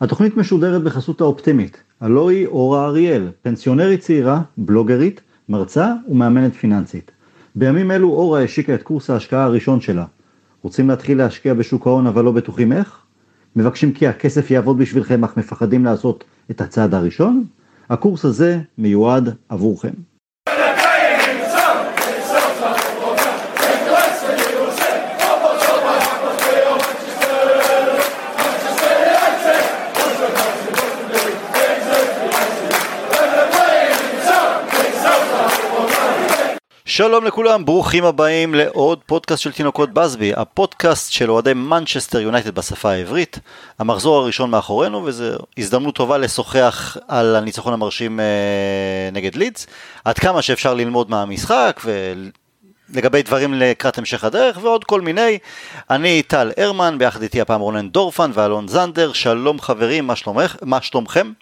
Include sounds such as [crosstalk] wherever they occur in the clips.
התוכנית משודרת בחסות האופטימית, הלוא היא אורה אריאל, פנסיונרית צעירה, בלוגרית, מרצה ומאמנת פיננסית. בימים אלו אורה השיקה את קורס ההשקעה הראשון שלה. רוצים להתחיל להשקיע בשוק ההון אבל לא בטוחים איך? מבקשים כי הכסף יעבוד בשבילכם אך מפחדים לעשות את הצעד הראשון? הקורס הזה מיועד עבורכם. שלום לכולם, ברוכים הבאים לעוד פודקאסט של תינוקות בסבי, הפודקאסט של אוהדי מנצ'סטר יונייטד בשפה העברית. המחזור הראשון מאחורינו וזו הזדמנות טובה לשוחח על הניצחון המרשים אה, נגד לידס, עד כמה שאפשר ללמוד מהמשחק ולגבי דברים לקראת המשך הדרך ועוד כל מיני. אני טל הרמן, ביחד איתי הפעם רונן דורפן ואלון זנדר, שלום חברים, מה, שלומך, מה שלומכם?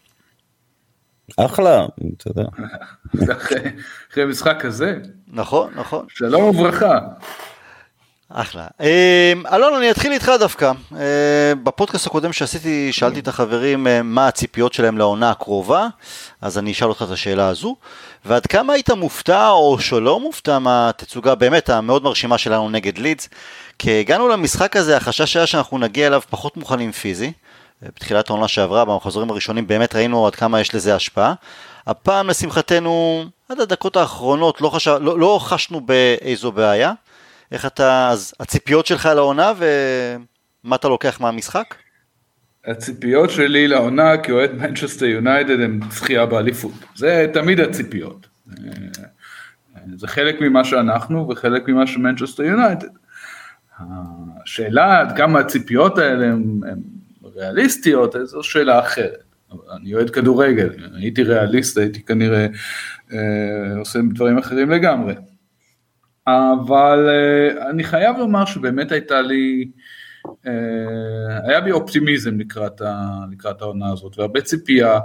אחלה, אתה יודע. [laughs] אחרי משחק כזה. נכון, נכון. שלום וברכה. אחלה. אמ, אלון, אני אתחיל איתך דווקא. אה, בפודקאסט הקודם שעשיתי, שאלתי את החברים אה, מה הציפיות שלהם לעונה הקרובה, אז אני אשאל אותך את השאלה הזו. ועד כמה היית מופתע או שלא מופתע מהתצוגה באמת המאוד מרשימה שלנו נגד לידס? כי הגענו למשחק הזה, החשש היה שאנחנו נגיע אליו פחות מוכנים פיזי. בתחילת העונה שעברה, במחזורים הראשונים באמת ראינו עד כמה יש לזה השפעה. הפעם לשמחתנו, עד הדקות האחרונות לא, חשב, לא, לא חשנו באיזו בעיה. איך אתה, אז הציפיות שלך לעונה ומה אתה לוקח מהמשחק? הציפיות שלי לעונה כאוהד מנצ'סטר יונייטד הם זכייה באליפות. זה תמיד הציפיות. זה חלק ממה שאנחנו וחלק ממה שמנצ'סטר יונייטד. השאלה עד כמה הציפיות האלה הם ריאליסטיות, זו שאלה אחרת. אני אוהד כדורגל, הייתי ריאליסט הייתי כנראה אה, עושה דברים אחרים לגמרי. אבל אה, אני חייב לומר שבאמת הייתה לי, אה, היה בי אופטימיזם לקראת, ה, לקראת העונה הזאת, והרבה ציפייה,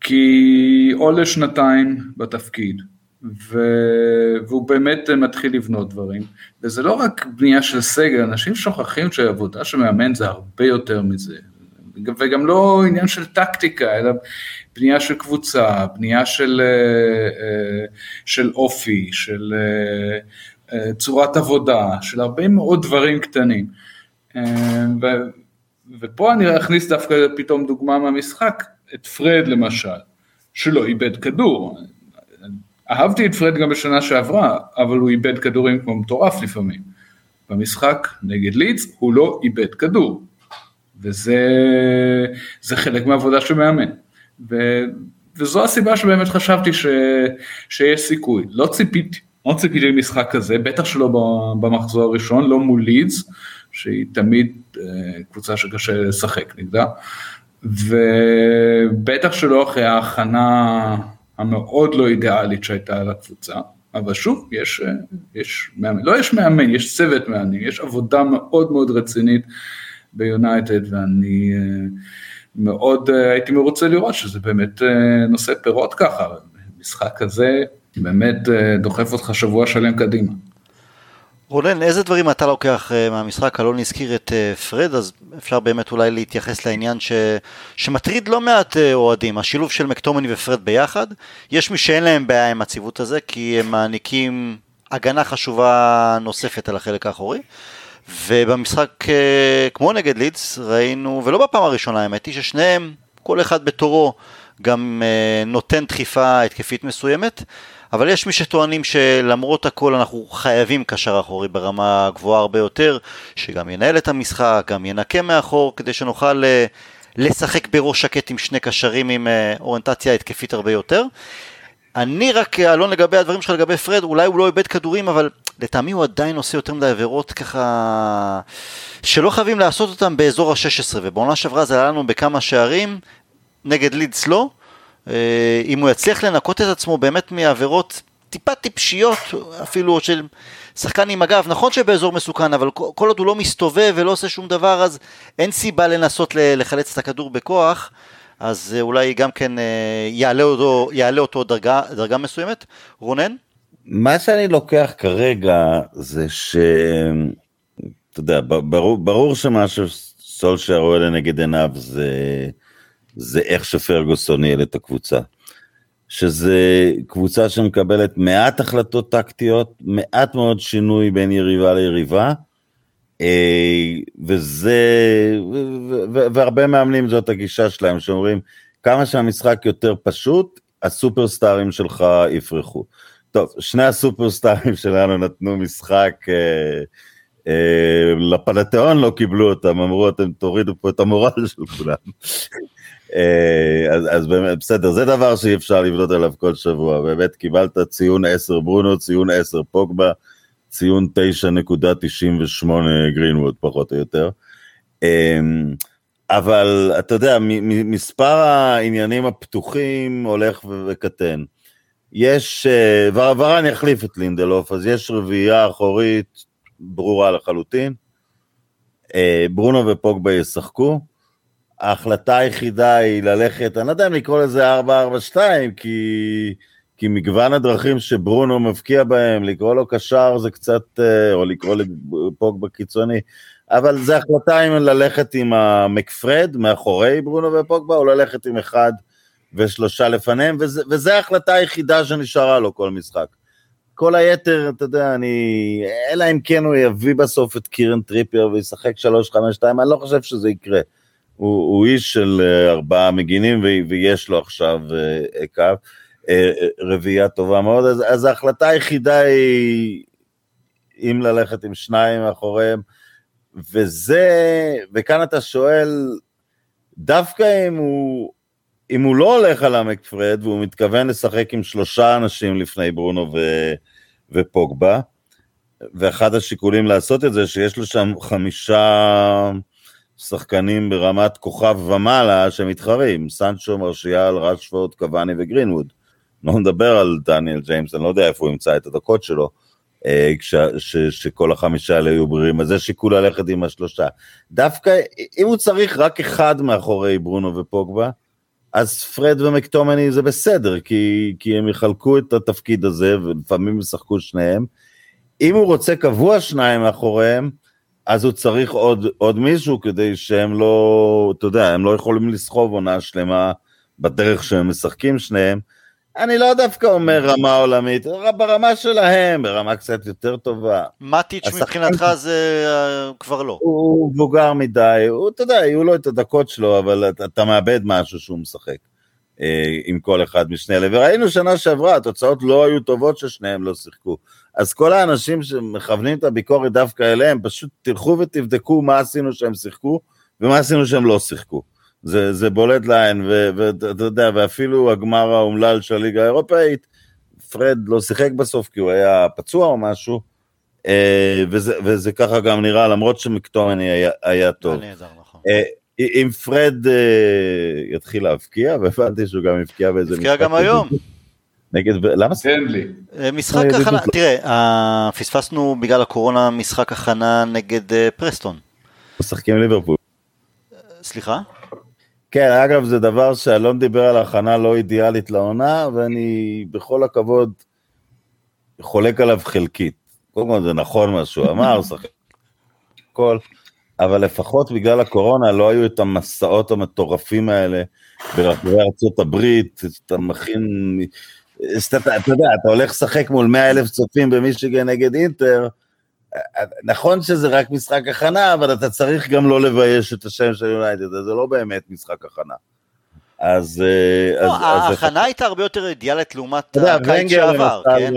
כי עולה שנתיים בתפקיד, ו... והוא באמת מתחיל לבנות דברים, וזה לא רק בנייה של סגל, אנשים שוכחים שעבודה של מאמן זה הרבה יותר מזה, וגם לא עניין של טקטיקה, אלא בנייה של קבוצה, בנייה של, אה, אה, של אופי, של אה, צורת עבודה, של הרבה מאוד דברים קטנים. ו, ופה אני אכניס דווקא פתאום דוגמה מהמשחק, את פרד למשל, שלא איבד כדור. אהבתי את פרד גם בשנה שעברה, אבל הוא איבד כדורים כמו מטורף לפעמים. במשחק נגד לידס הוא לא איבד כדור. וזה חלק מהעבודה של מאמן. וזו הסיבה שבאמת חשבתי ש, שיש סיכוי. לא ציפיתי, לא ציפיתי למשחק כזה, בטח שלא במחזור הראשון, לא מול לידס, שהיא תמיד אה, קבוצה שקשה לשחק נגדה, ובטח שלא אחרי ההכנה המאוד לא אידיאלית שהייתה על הקבוצה. אבל שוב, יש, אה, יש מאמן, לא יש מאמן, יש צוות מאמנים, יש עבודה מאוד מאוד רצינית ביונייטד, ואני אה, מאוד אה, הייתי מרוצה לראות שזה באמת נושא פירות ככה, משחק כזה באמת דוחף אותך שבוע שלם קדימה. רונן, איזה דברים אתה לוקח מהמשחק? אלון הזכיר את פרד, אז אפשר באמת אולי להתייחס לעניין ש... שמטריד לא מעט אוהדים, השילוב של מקטומני ופרד ביחד. יש מי שאין להם בעיה עם הציוות הזה, כי הם מעניקים הגנה חשובה נוספת על החלק האחורי. ובמשחק אה, כמו נגד לידס ראינו, ולא בפעם הראשונה האמת היא, ששניהם, כל אחד בתורו, גם אה, נותן דחיפה התקפית מסוימת, אבל יש מי שטוענים שלמרות הכל אנחנו חייבים קשר אחורי ברמה גבוהה הרבה יותר, שגם ינהל את המשחק, גם ינקה מאחור, כדי שנוכל אה, לשחק בראש שקט עם שני קשרים עם אוריינטציה התקפית הרבה יותר. אני רק, אלון, לגבי הדברים שלך לגבי פרד, אולי הוא לא איבד כדורים, אבל לטעמי הוא עדיין עושה יותר מדי עבירות ככה, שלא חייבים לעשות אותם באזור ה-16, ובעונה שעברה זה עלה לנו בכמה שערים, נגד לידס לא. אה, אם הוא יצליח לנקות את עצמו באמת מעבירות טיפה טיפשיות, אפילו של שחקן עם הגב, נכון שבאזור מסוכן, אבל כל עוד הוא לא מסתובב ולא עושה שום דבר, אז אין סיבה לנסות לחלץ את הכדור בכוח. אז אולי גם כן אה, יעלה אותו, יעלה אותו דרגה, דרגה מסוימת. רונן? מה שאני לוקח כרגע זה ש... אתה יודע, ברור, ברור שמה שסולשר רואה לנגד עיניו זה, זה איך שפרגוסון ניהל את הקבוצה. שזה קבוצה שמקבלת מעט החלטות טקטיות, מעט מאוד שינוי בין יריבה ליריבה, אה, וזה, והרבה מאמנים זאת הגישה שלהם, שאומרים, כמה שהמשחק יותר פשוט, הסופרסטארים שלך יפרחו. טוב, שני הסופרסטארים שלנו נתנו משחק, אה, אה, לפנתיאון לא קיבלו אותם, אמרו אתם תורידו פה את המורל של כולם. אה, אז, אז באמת, בסדר, זה דבר שאי אפשר לבנות עליו כל שבוע, באמת קיבלת ציון 10 ברונו, ציון 10 פוגבה, ציון 9.98 גרינווד פחות או יותר. אה, אבל אתה יודע, מספר העניינים הפתוחים הולך וקטן. יש, אה, ורן יחליף את לינדלוף, אז יש רביעייה אחורית ברורה לחלוטין. ברונו ופוגבה ישחקו. ההחלטה היחידה היא ללכת, אני לא יודע אם לקרוא לזה 4-4-2, כי, כי מגוון הדרכים שברונו מבקיע בהם, לקרוא לו קשר זה קצת, אה, או לקרוא לפוג בקיצוני, אבל זו החלטה אם ללכת עם המקפרד מאחורי ברונו ופוגבה, או ללכת עם אחד ושלושה לפניהם, וזו ההחלטה היחידה שנשארה לו כל משחק. כל היתר, אתה יודע, אני... אלא אם כן הוא יביא בסוף את קירן טריפייר וישחק 3-5-2, אני לא חושב שזה יקרה. הוא, הוא איש של אה, ארבעה מגינים ויש לו עכשיו אה, קו, אה, רביעייה טובה מאוד, אז, אז ההחלטה היחידה היא אם ללכת עם שניים מאחוריהם, וזה, וכאן אתה שואל, דווקא אם הוא, אם הוא לא הולך על המקפרד והוא מתכוון לשחק עם שלושה אנשים לפני ברונו ו, ופוגבה, ואחד השיקולים לעשות את זה, שיש לו שם חמישה שחקנים ברמת כוכב ומעלה שמתחרים, סנצ'ו, מרשיאל, רשפורד, קוואני וגרינווד. לא נדבר על דניאל ג'יימס, אני לא יודע איפה הוא ימצא את הדקות שלו, אה, כש, ש, שכל החמישה האלה יהיו ברירים, אז זה שיקול ללכת עם השלושה. דווקא אם הוא צריך רק אחד מאחורי ברונו ופוגבה, אז פרד ומקטומני זה בסדר, כי, כי הם יחלקו את התפקיד הזה ולפעמים ישחקו שניהם. אם הוא רוצה קבוע שניים מאחוריהם, אז הוא צריך עוד, עוד מישהו כדי שהם לא, אתה יודע, הם לא יכולים לסחוב עונה שלמה בדרך שהם משחקים שניהם. אני לא דווקא אומר רמה עולמית, ברמה שלהם, ברמה קצת יותר טובה. מטיץ'. מבחינתך זה uh, כבר לא. הוא מבוגר מדי, הוא, אתה יודע, יהיו לו את הדקות שלו, אבל אתה מאבד משהו שהוא משחק. אה, עם כל אחד משני אלה, וראינו שנה שעברה, התוצאות לא היו טובות ששניהם לא שיחקו. אז כל האנשים שמכוונים את הביקורת דווקא אליהם, פשוט תלכו ותבדקו מה עשינו שהם שיחקו, ומה עשינו שהם לא שיחקו. זה, זה בולט לעין, ואתה יודע, ואפילו הגמר האומלל של הליגה האירופאית, פרד לא שיחק בסוף כי הוא היה פצוע או משהו, אה, וזה, וזה ככה גם נראה, למרות שמקטורני היה, היה טוב. נהדר, נכון. אה, אם פרד uh, יתחיל להבקיע, והבנתי שהוא גם הבקיע באיזה משחק. הבקיע גם היום. נגד, למה? תן לי. אה, משחק הכנה, תראה, פספסנו בגלל הקורונה משחק הכנה נגד אה, פרסטון. משחקים ליברפול. סליחה? כן, אגב, זה דבר שאלון דיבר על הכנה לא אידיאלית לעונה, ואני בכל הכבוד חולק עליו חלקית. קודם כל זה נכון מה שהוא אמר, [laughs] שחק... הכל. אבל לפחות בגלל הקורונה לא היו את המסעות המטורפים האלה ברחבי ארצות הברית, אתה מכין, אתה, אתה יודע, אתה הולך לשחק מול 100 אלף צופים במישיגן נגד אינטר, נכון שזה רק משחק הכנה, אבל אתה צריך גם לא לבייש את השם של יונייטד, זה לא באמת משחק הכנה. אז... אה, לא, ההכנה הייתה הרבה יותר אידיאלית לעומת הקיץ שעבר, כן?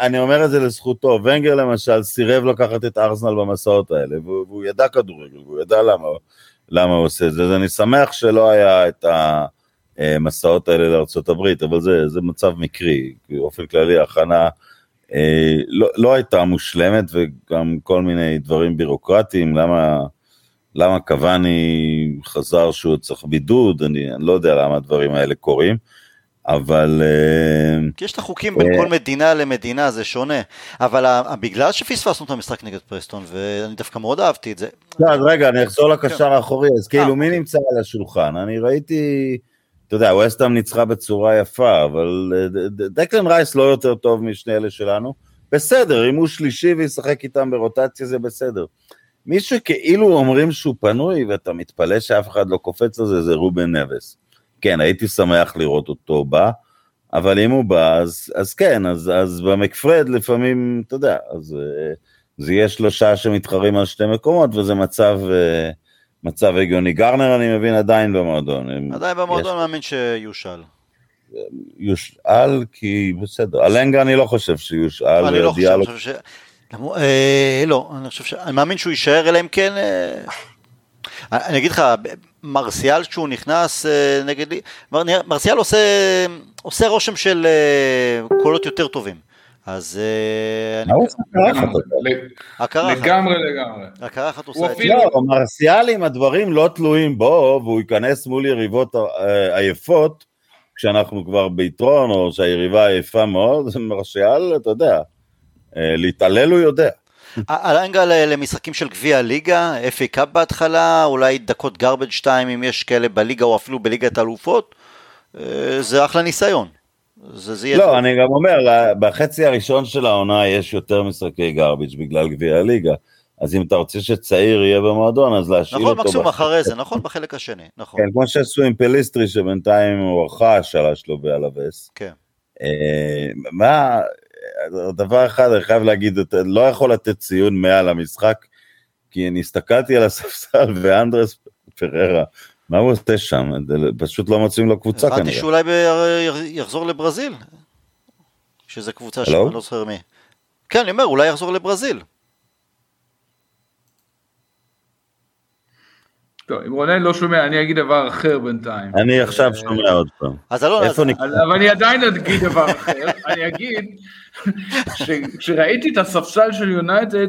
אני אומר את זה לזכותו, ונגר למשל סירב לקחת את ארסנל במסעות האלה, והוא, והוא ידע כדורגל, והוא ידע למה, למה הוא עושה את זה, אז אני שמח שלא היה את המסעות האלה לארה"ב, אבל זה, זה מצב מקרי, באופן כללי ההכנה אה, לא, לא הייתה מושלמת, וגם כל מיני דברים בירוקרטיים, למה... למה קוואני חזר שהוא צריך בידוד, אני, אני לא יודע למה הדברים האלה קורים. אבל... אה, כי יש את החוקים בין אה, כל מדינה למדינה, זה שונה. אבל בגלל שפספסנו את המשחק נגד פרסטון, ואני דווקא מאוד אהבתי את זה. לא, אז רגע, אני אחזור לקשר האחורי, אז כאילו, אה, מי אוקיי. נמצא על השולחן? אני ראיתי, אתה יודע, ווסטהאם ניצחה בצורה יפה, אבל דקלן רייס לא יותר טוב משני אלה שלנו. בסדר, אם הוא שלישי וישחק איתם ברוטציה זה בסדר. מי שכאילו אומרים שהוא פנוי ואתה מתפלא שאף אחד לא קופץ על זה, זה רובן נבס. כן, הייתי שמח לראות אותו בא, אבל אם הוא בא, אז, אז כן, אז, אז במקפרד לפעמים, אתה יודע, אז אה, זה יהיה שלושה שמתחרים על שתי מקומות, וזה מצב, אה, מצב הגיוני. גרנר, אני מבין, עדיין במועדון. עדיין במועדון יש... מאמין שיושאל. יושאל, כי בסדר. אלנגה אני לא חושב שיושאל. אני לא חושב, ש... אה, לא, אני חושב ש... אני מאמין שהוא יישאר, אלא אם כן... אה, אני אגיד לך, מרסיאל כשהוא נכנס אה, נגד מרסיאל עושה, עושה רושם של אה, קולות יותר טובים. אז... אה, מה הוא עושה הקרחת? לגמרי לגמרי. הקרחת עושה את זה. לא, מרסיאל אם הדברים לא תלויים בו, והוא ייכנס מול יריבות עייפות, כשאנחנו כבר ביתרון, או שהיריבה עייפה מאוד, [laughs] מרסיאל, אתה יודע, להתעלל הוא יודע. אלנגה למשחקים של גביע הליגה, אפי קאפ בהתחלה, אולי דקות גרבג' 2 אם יש כאלה בליגה או אפילו בליגת האלופות, אה, זה אחלה ניסיון. זה, זה לא, טוב. אני גם אומר, בחצי הראשון של העונה יש יותר משחקי גרביץ' בגלל גביע הליגה. אז אם אתה רוצה שצעיר יהיה במועדון, אז להשאיר נכון, אותו... נכון, מקסימום אחרי זה, נכון, בחלק השני, נכון. כן, כמו שעשו עם פליסטרי, שבינתיים הוא רכש על השלובי על הווס. כן. אה, מה, דבר אחד, אני חייב להגיד, אתה לא יכול לתת ציון 100 למשחק, כי אני הסתכלתי על הספסל [laughs] ואנדרס פררה, מה הוא עושה שם? פשוט לא מוצאים לו קבוצה כנראה. הבנתי שאולי יחזור לברזיל, שזה קבוצה שאני לא זוכר מי. כן, אני אומר, אולי יחזור לברזיל. טוב, אם רונן לא שומע, אני אגיד דבר אחר בינתיים. אני עכשיו שומע עוד פעם. אז אלון, אבל אני עדיין אגיד דבר אחר. אני אגיד כשראיתי את הספסל של יונייטד,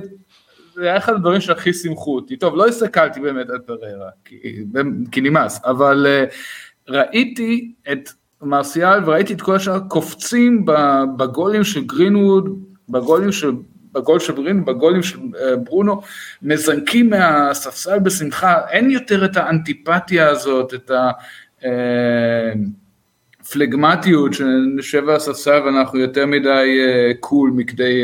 זה היה אחד הדברים שהכי שימחו אותי. טוב, לא הסתכלתי באמת על פררה, כי, כי נמאס, אבל uh, ראיתי את מרסיאל וראיתי את כל השאר קופצים בגולים של גרינווד, בגולים של... בגול של ברינו, בגולים של אה, ברונו, מזנקים מהספסל בשמחה, אין יותר את האנטיפתיה הזאת, את ה... אה, פלגמטיות שנשב על הספסל ואנחנו יותר מדי קול מכדי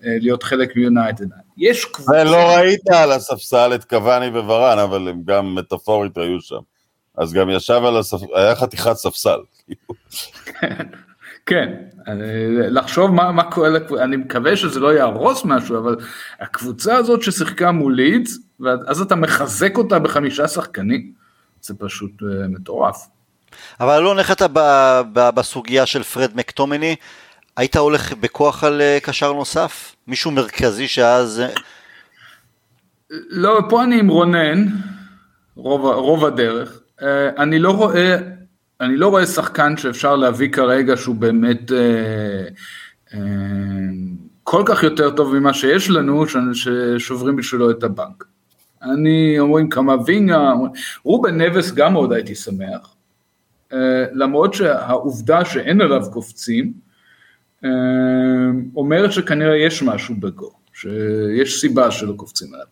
להיות חלק מיונייטד. יש קבוצה... לא ראית על הספסל את קוואני וורן, אבל הם גם מטאפורית היו שם. אז גם ישב על הספסל, היה חתיכת ספסל. כן, לחשוב מה, מה קורה, אני מקווה שזה לא יהרוס משהו, אבל הקבוצה הזאת ששיחקה מול לידס, ואז אתה מחזק אותה בחמישה שחקנים, זה פשוט מטורף. אבל אלון, איך אתה בסוגיה של פרד מקטומני? היית הולך בכוח על אה, קשר נוסף? מישהו מרכזי שאז... אה, לא, פה אני עם רונן, רוב, רוב הדרך. אה, אני לא רואה, אני לא רואה שחקן שאפשר להביא כרגע שהוא באמת אה, אה, כל כך יותר טוב ממה שיש לנו, ששוברים בשבילו את הבנק. אני, אומרים כמה וינגה, רובן נבס גם מאוד הייתי שמח. אה, למרות שהעובדה שאין עליו קופצים, אה, אומרת שכנראה יש משהו בגו, שיש סיבה שלא קופצים עליו.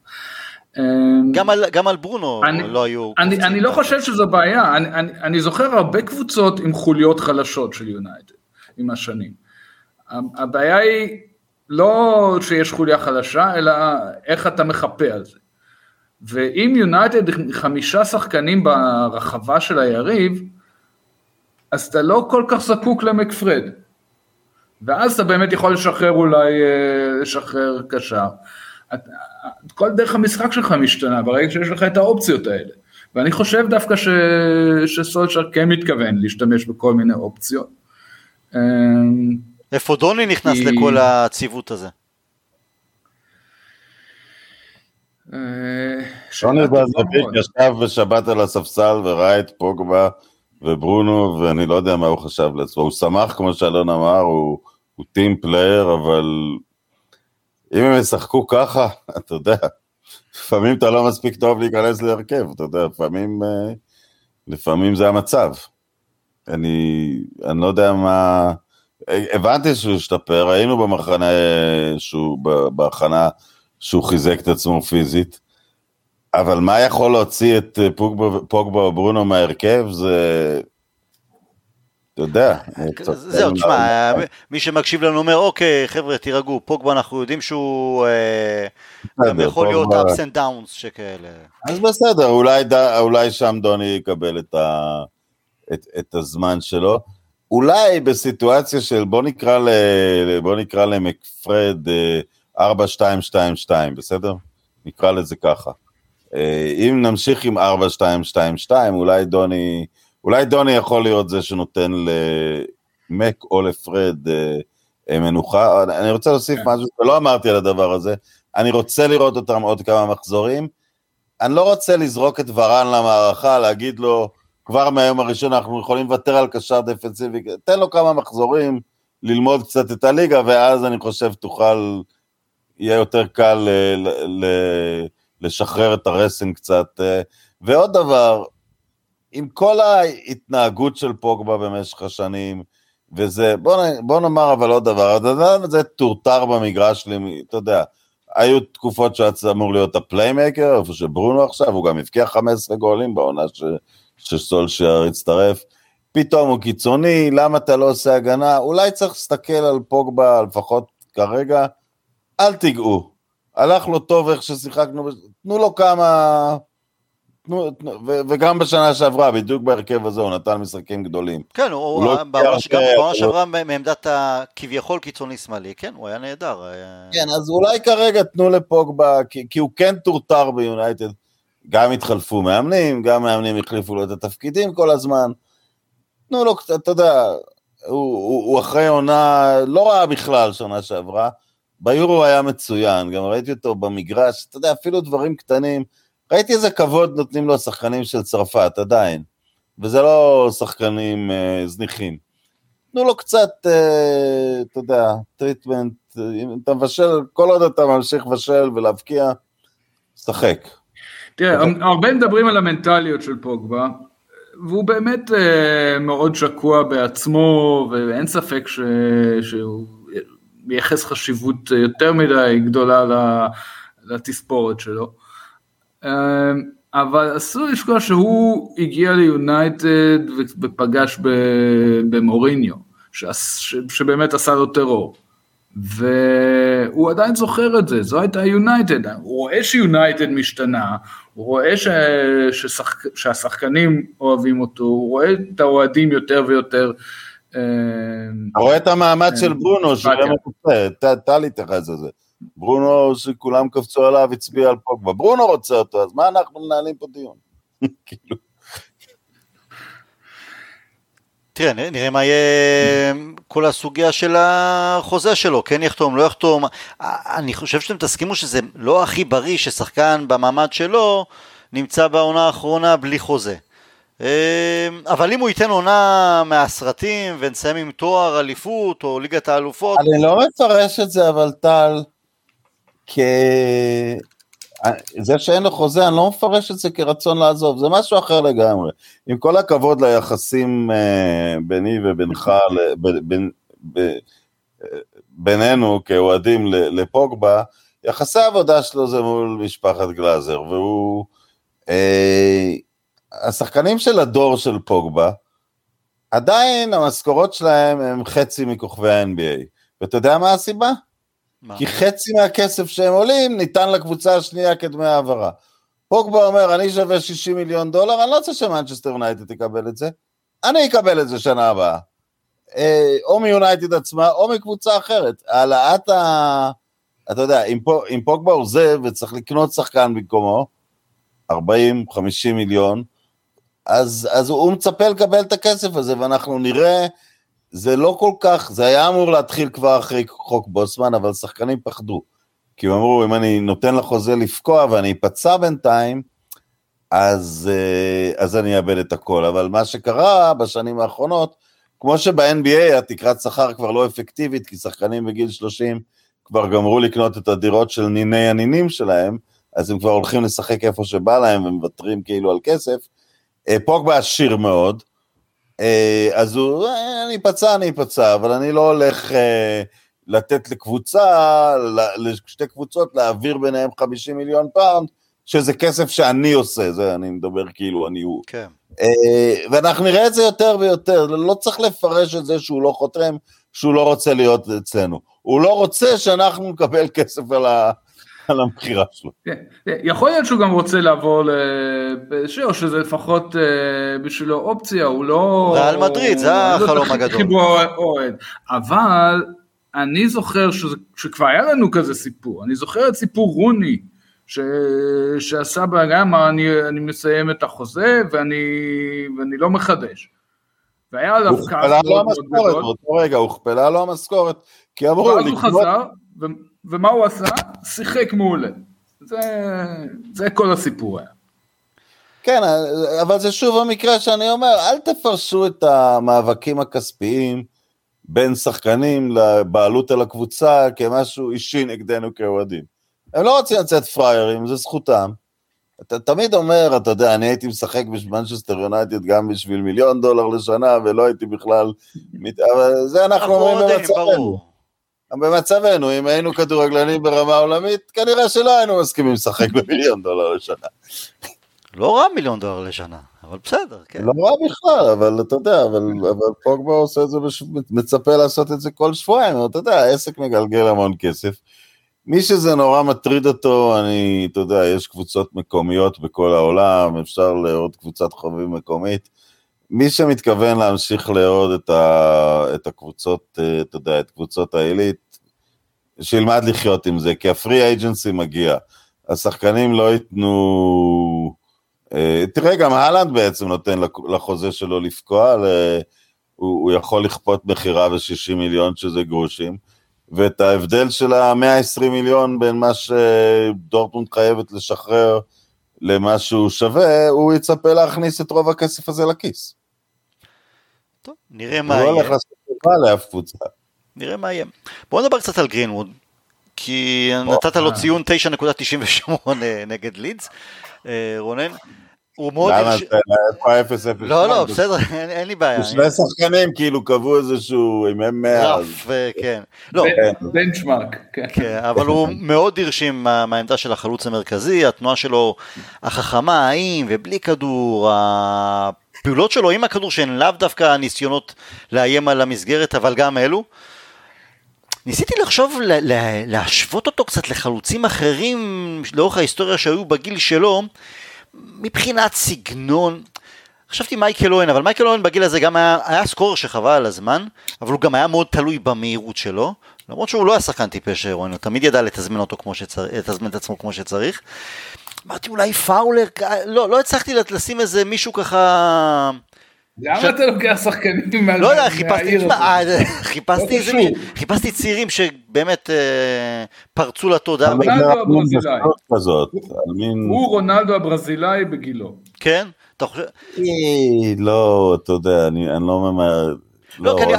אה, גם על, גם על ברונו אני, לא היו אני. אני לא חושב שזו בעיה, אני, אני, אני זוכר הרבה קבוצות עם חוליות חלשות של יונייטד עם השנים. הבעיה היא לא שיש חוליה חלשה, אלא איך אתה מחפה על זה. ואם יונייטד חמישה שחקנים ברחבה של היריב, אז אתה לא כל כך זקוק למקפרד. ואז אתה באמת יכול לשחרר אולי, אה, לשחרר קשר. כל דרך המשחק שלך משתנה ברגע שיש לך את האופציות האלה. ואני חושב דווקא ש... שסולשר כן מתכוון להשתמש בכל מיני אופציות. איפה דוני נכנס כי... לכל הציוות הזה? אה, דוני בזווית ישב בשבת על הספסל וראה את פוגבה וברונו, ואני לא יודע מה הוא חשב לעצמו, הוא שמח, כמו שאלון אמר, הוא, הוא team player, אבל אם הם ישחקו ככה, [laughs] אתה יודע, לפעמים אתה לא מספיק טוב להיכנס להרכב, אתה יודע, לפעמים, אה, לפעמים זה המצב. אני, אני לא יודע מה, הבנתי שהוא השתפר, היינו במחנה, שהוא, בהכנה שהוא חיזק את עצמו פיזית, אבל מה יכול להוציא את אה, פוגבה, פוגבה או ברונו מההרכב זה... אתה יודע. זהו, תשמע, מי שמקשיב לנו אומר, אוקיי, חבר'ה, תירגעו, פוגבה אנחנו יודעים שהוא גם יכול להיות ups and downs שכאלה. אז בסדר, אולי שם דוני יקבל את הזמן שלו. אולי בסיטואציה של בוא נקרא, ל, בוא נקרא למקפרד 4222, בסדר? נקרא לזה ככה. אם נמשיך עם 4222, אולי דוני, אולי דוני יכול להיות זה שנותן למק או לפרד מנוחה. אני רוצה להוסיף כן. משהו שלא אמרתי על הדבר הזה, אני רוצה לראות אותם עוד כמה מחזורים. אני לא רוצה לזרוק את ורן למערכה, להגיד לו, כבר מהיום הראשון אנחנו יכולים לוותר על קשר דפנסיבי, תן לו כמה מחזורים, ללמוד קצת את הליגה, ואז אני חושב תוכל, יהיה יותר קל ל, ל, לשחרר את הרסן קצת. ועוד דבר, עם כל ההתנהגות של פוגבה במשך השנים, וזה, בוא, בוא נאמר אבל עוד דבר, הזה טורטר במגרש אתה יודע, היו תקופות שהיה אמור להיות ה playmaker, איפה שברונו עכשיו, הוא גם הבקיע 15 גולים בעונה ש... שסולשייר יצטרף. פתאום הוא קיצוני, למה אתה לא עושה הגנה? אולי צריך להסתכל על פוגבה, לפחות כרגע, אל תיגעו. הלך לו טוב איך ששיחקנו, תנו לו כמה... תנו, תנו, ו, וגם בשנה שעברה, בדיוק בהרכב הזה, הוא נתן משחקים גדולים. כן, הוא, הוא לא בעונה שעברה מעמדת הכביכול קיצוני שמאלי, כן, הוא היה נהדר. כן, אז אולי כרגע תנו לפוגבה, כי, כי הוא כן טורטר ביונייטד. גם התחלפו מאמנים, גם מאמנים החליפו לו את התפקידים כל הזמן. תנו לו קצת, אתה יודע, הוא, הוא, הוא אחרי עונה לא רעה בכלל שנה שעברה, ביורו היה מצוין, גם ראיתי אותו במגרש, אתה יודע, אפילו דברים קטנים, ראיתי איזה כבוד נותנים לו השחקנים של צרפת, עדיין, וזה לא שחקנים אה, זניחים. תנו לו קצת, אה, אתה יודע, treatment, אם אתה מבשל, כל עוד אתה ממשיך לבשל ולהבקיע, שחק. תראה, הרבה מדברים על המנטליות של פוגבה, והוא באמת אה, מאוד שקוע בעצמו, ואין ספק ש... שהוא מייחס חשיבות יותר מדי גדולה לתספורת שלו. אה, אבל אסור לשכוח שהוא הגיע ליונייטד ופגש במוריניו, שבאמת עשה לו טרור. והוא עדיין זוכר את זה, זו הייתה יונייטד, הוא רואה שיונייטד משתנה, הוא רואה ש... ששחק... שהשחקנים אוהבים אותו, הוא רואה את האוהדים יותר ויותר. אה, אתה רואה את המעמד של ברונו, טל התייחס לזה. ברונו שכולם קפצו עליו, הצביע על פוגבה. ברונו רוצה אותו, אז מה אנחנו מנהלים פה דיון? [laughs] כאילו. תראה, נראה מה יהיה כל הסוגיה של החוזה שלו, כן יחתום, לא יחתום. אני חושב שאתם תסכימו שזה לא הכי בריא ששחקן במעמד שלו נמצא בעונה האחרונה בלי חוזה. אמ, אבל אם הוא ייתן עונה מהסרטים ונסיים עם תואר אליפות או ליגת האלופות... אני לא מפרש את זה אבל טל, כ... זה שאין לו חוזה, אני לא מפרש את זה כרצון לעזוב, זה משהו אחר לגמרי. עם כל הכבוד ליחסים אה, ביני ובינך, בין, בינינו כאוהדים לפוגבה, יחסי העבודה שלו זה מול משפחת גלאזר, והוא... אה, השחקנים של הדור של פוגבה, עדיין המשכורות שלהם הם חצי מכוכבי ה-NBA. ואתה יודע מה הסיבה? כי חצי מהכסף שהם עולים ניתן לקבוצה השנייה כדמי העברה. פוגבה אומר, אני שווה 60 מיליון דולר, אני לא רוצה שמנצ'סטר יונייטד תקבל את זה, אני אקבל את זה שנה הבאה. אה, או מיונייטד עצמה, או מקבוצה אחרת. העלאת ה... אתה יודע, אם, פוגבה עוזב וצריך לקנות שחקן במקומו, 40-50 מיליון, אז, אז הוא מצפה לקבל את הכסף הזה, ואנחנו נראה זה לא כל כך, זה היה אמור להתחיל כבר אחרי חוק בוסמן, אבל שחקנים פחדו. כי הם אמרו, אם אני נותן לחוזה לפקוע ואני אפצע בינתיים, אז, אה, אז אני אאבד את הכל. אבל מה שקרה בשנים האחרונות, כמו שב-NBA התקרת שכר כבר לא אפקטיבית, כי שחקנים בגיל 30 כבר גמרו לקנות את הדירות של ניני הנינים שלהם, אז הם כבר הולכים לשחק איפה שבא להם ומוותרים כאילו על כסף. אה, פוגבה עשיר מאוד, אז הוא, אה, אני אפצע, אני אפצע, אבל אני לא הולך אה, לתת לקבוצה, לשתי קבוצות, להעביר ביניהם 50 מיליון פאונד, שזה כסף שאני עושה, זה אני מדבר כאילו אני הוא. כן. אה, ואנחנו נראה את זה יותר ויותר, לא צריך לפרש את זה שהוא לא חותם, שהוא לא רוצה להיות אצלנו. הוא לא רוצה שאנחנו נקבל כסף על, ה, על המכירה שלו. כן. יכול להיות שהוא גם רוצה לעבור לבשיר, או שזה לפחות אה, בשבילו אופציה, הוא לא... ריאל מדריד, זה לא החלום הגדול. אבל אני זוכר שכבר היה לנו כזה סיפור, אני זוכר את סיפור רוני, ש... שעשה בהגעה, אמר אני, אני מסיים את החוזה ואני, ואני לא מחדש. והיה עליו כעס הוכפלה לו מאוד מאוד המשכורת, גדול. באותו רגע הוכפלה לו המשכורת, כי אמרו, ואז הוא לקנות- חזר, ו- ומה הוא עשה? שיחק מעולה. זה, זה כל הסיפור היה. כן, אבל זה שוב המקרה שאני אומר, אל תפרשו את המאבקים הכספיים בין שחקנים לבעלות על הקבוצה כמשהו אישי נגדנו כאוהדים. הם לא רוצים לצאת פראיירים, זה זכותם. אתה תמיד אומר, אתה יודע, אני הייתי משחק במנצ'סטר יונייטד גם בשביל מיליון דולר לשנה, ולא הייתי בכלל... אבל זה אנחנו אומרים במצבנו. במצבנו, אם היינו כדורגלנים ברמה עולמית, כנראה שלא היינו מסכימים לשחק במיליון דולר לשנה. לא רע מיליון דולר לשנה, אבל בסדר, כן. לא רע בכלל, אבל אתה יודע, אבל, אבל פוגבה עושה את זה, בש... מצפה לעשות את זה כל שבועיים, אבל אתה יודע, העסק מגלגל המון כסף. מי שזה נורא מטריד אותו, אני, אתה יודע, יש קבוצות מקומיות בכל העולם, אפשר לעוד קבוצת חובבים מקומית. מי שמתכוון להמשיך לאהוד את, ה, את הקבוצות, אה, אתה יודע, את קבוצות העילית, שילמד לחיות עם זה, כי הפרי אייג'נסי מגיע. השחקנים לא ייתנו... אה, תראה, גם אהלנד בעצם נותן לחוזה שלו לפקוע, ל- הוא, הוא יכול לכפות מכירה ב-60 מיליון שזה גרושים, ואת ההבדל של ה-120 מיליון בין מה שדורטמונד חייבת לשחרר למה שהוא שווה, הוא יצפה להכניס את רוב הכסף הזה לכיס. נראה הוא מה לא הולך יהיה. לעשות טובה לאף קבוצה. נראה מה יהיה. בואו נדבר קצת על גרינווד, כי נתת לו אה. ציון 9.98 [laughs] נגד לידס, אה, רונן. הוא מאוד... למה זה איפה 0 0 לא, לא, בסדר, אין לי בעיה. שני שחקנים כאילו קבעו איזשהו עם M100. אז- רף, אה, כן. לא, בנ- בנצ'מארק, כן. כן, אבל הוא [laughs] מאוד הרשים מה- מהעמדה של החלוץ המרכזי, התנועה שלו החכמה, האם ובלי כדור, הפעולות שלו עם הכדור שהן לאו דווקא ניסיונות לאיים על המסגרת, אבל גם אלו. ניסיתי לחשוב ל- ל- להשוות אותו קצת לחלוצים אחרים לאורך ההיסטוריה שהיו בגיל שלו, מבחינת סגנון. חשבתי מייקל אוהן, אבל מייקל אוהן בגיל הזה גם היה, היה סקורר שחבל על הזמן, אבל הוא גם היה מאוד תלוי במהירות שלו, למרות שהוא לא היה שחקן טיפש אוהן, הוא תמיד ידע לתזמן אותו כמו שצריך, לתזמן את עצמו כמו שצריך. אמרתי אולי פאולר, לא, לא הצלחתי לשים איזה מישהו ככה, למה אתה לוקח שחקנים מה- לא יודע, חיפשתי, מהעיר הזאת? אה, חיפשתי לא איזה, קשור. חיפשתי צעירים שבאמת אה, פרצו לתודעה, רונלדו הברזילאי. הוא רונלדו הברזילאי בגילו. כן? אתה חושב, אה, לא, אתה יודע, אני אני לא ממהר... לא, כי אני-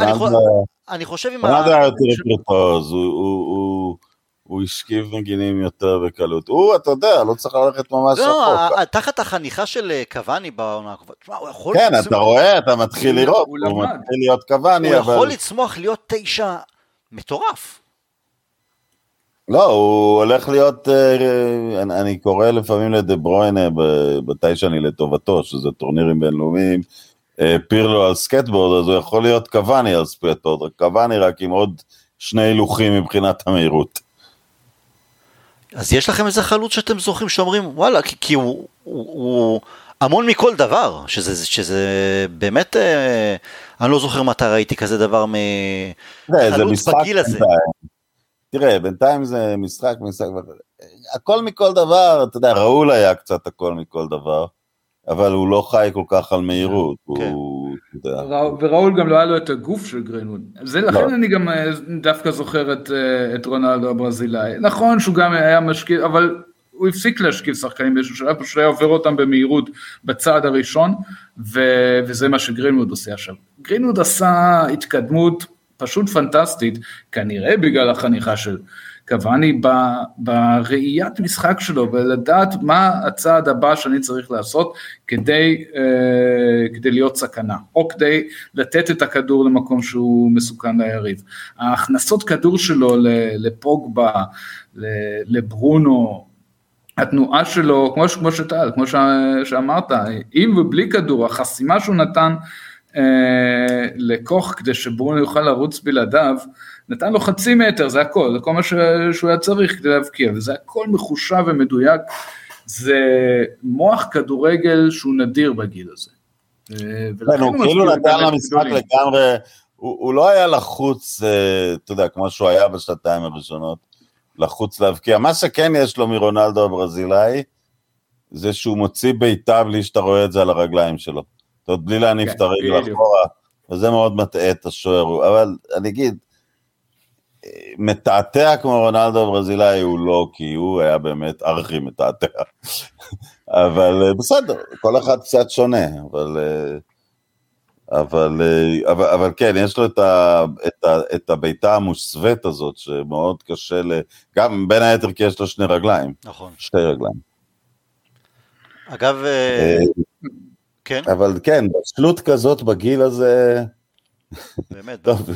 חושב עם ה... רונלדו היה יותר וירטואוז, הוא- הוא- השכיב נגינים יותר בקלות. הוא, אתה יודע, לא צריך ללכת ממש לא, רחוק. ה- תחת החניכה של אה, קוואני בעונה הקרובה, תשמע, הוא יכול כן, אתה רואה, אתה מתחיל לראות, הוא. מתחיל להיות קוואני, הוא יכול אבל... לצמוח להיות תשע מטורף. לא, הוא הולך להיות, אני, אני קורא לפעמים לדה ברויינה, ב- מתי שאני לטובתו, שזה טורנירים בינלאומיים, פירלו על סקייטבורד, אז הוא יכול להיות קוואני על סקייטבורד, קוואני רק עם עוד שני הילוכים מבחינת המהירות. אז יש לכם איזה חלוץ שאתם זוכרים שאומרים וואלה כי, כי הוא, הוא, הוא המון מכל דבר שזה, שזה באמת אה, אני לא זוכר מתי ראיתי כזה דבר מחלוץ בגיל הזה. בינתיים. תראה, בינתיים זה משחק, משחק, הכל מכל דבר, אתה יודע, ראול היה קצת הכל מכל דבר, אבל הוא לא חי כל כך על מהירות, כן. הוא, וראול גם לא היה לו את הגוף של גרינווד. זה לכן לא. אני גם אה, דווקא זוכר את, אה, את רונלדו הברזילאי. נכון שהוא גם היה משקיע, אבל הוא הפסיק להשקיע שחקנים באיזשהו שלב, פשוט היה עובר אותם במהירות בצעד הראשון, ו, וזה מה שגרינווד עושה עכשיו. גרינווד עשה התקדמות פשוט פנטסטית, כנראה בגלל החניכה של קוואני, בראיית משחק שלו, ולדעת מה הצעד הבא שאני צריך לעשות כדי, אה, כדי להיות סכנה, או כדי לתת את הכדור למקום שהוא מסוכן ליריב. ההכנסות כדור שלו לפוגבה, לברונו, התנועה שלו, כמו, כמו שטל, כמו ש, שאמרת, עם ובלי כדור, החסימה שהוא נתן אה, לכוך כדי שברונו יוכל לרוץ בלעדיו, נתן לו חצי מטר, זה הכל, זה כל מה ש, שהוא היה צריך כדי להבקיע, וזה הכל מחושב ומדויק, זה מוח כדורגל שהוא נדיר בגיל הזה. אה, כן, הוא כאילו נתן למשחק לגמרי, הוא לא היה לחוץ, אה, אתה יודע, כמו שהוא היה בשנתיים הראשונות, לחוץ להבקיע. מה שכן יש לו מרונלדו הברזילאי, זה שהוא מוציא בעיטה בלי שאתה רואה את זה על הרגליים שלו. זאת אומרת, בלי להניף כן, את הרגל אחורה, וזה מאוד מטעה את השוער. אבל אני אגיד, מתעתע כמו רונלדו הברזילאי הוא לא, כי הוא היה באמת ארכי מתעתע. אבל אה, בסדר, כל אחד קצת שונה, אבל... אה, אבל, אה, אבל, אבל כן, יש לו את, ה, את, ה, את הבעיטה המוסווית הזאת, שמאוד קשה ל... גם בין היתר כי יש לו שני רגליים. נכון. שתי רגליים. אגב, כן. אבל כן, בשלות כזאת בגיל הזה... באמת, טוב.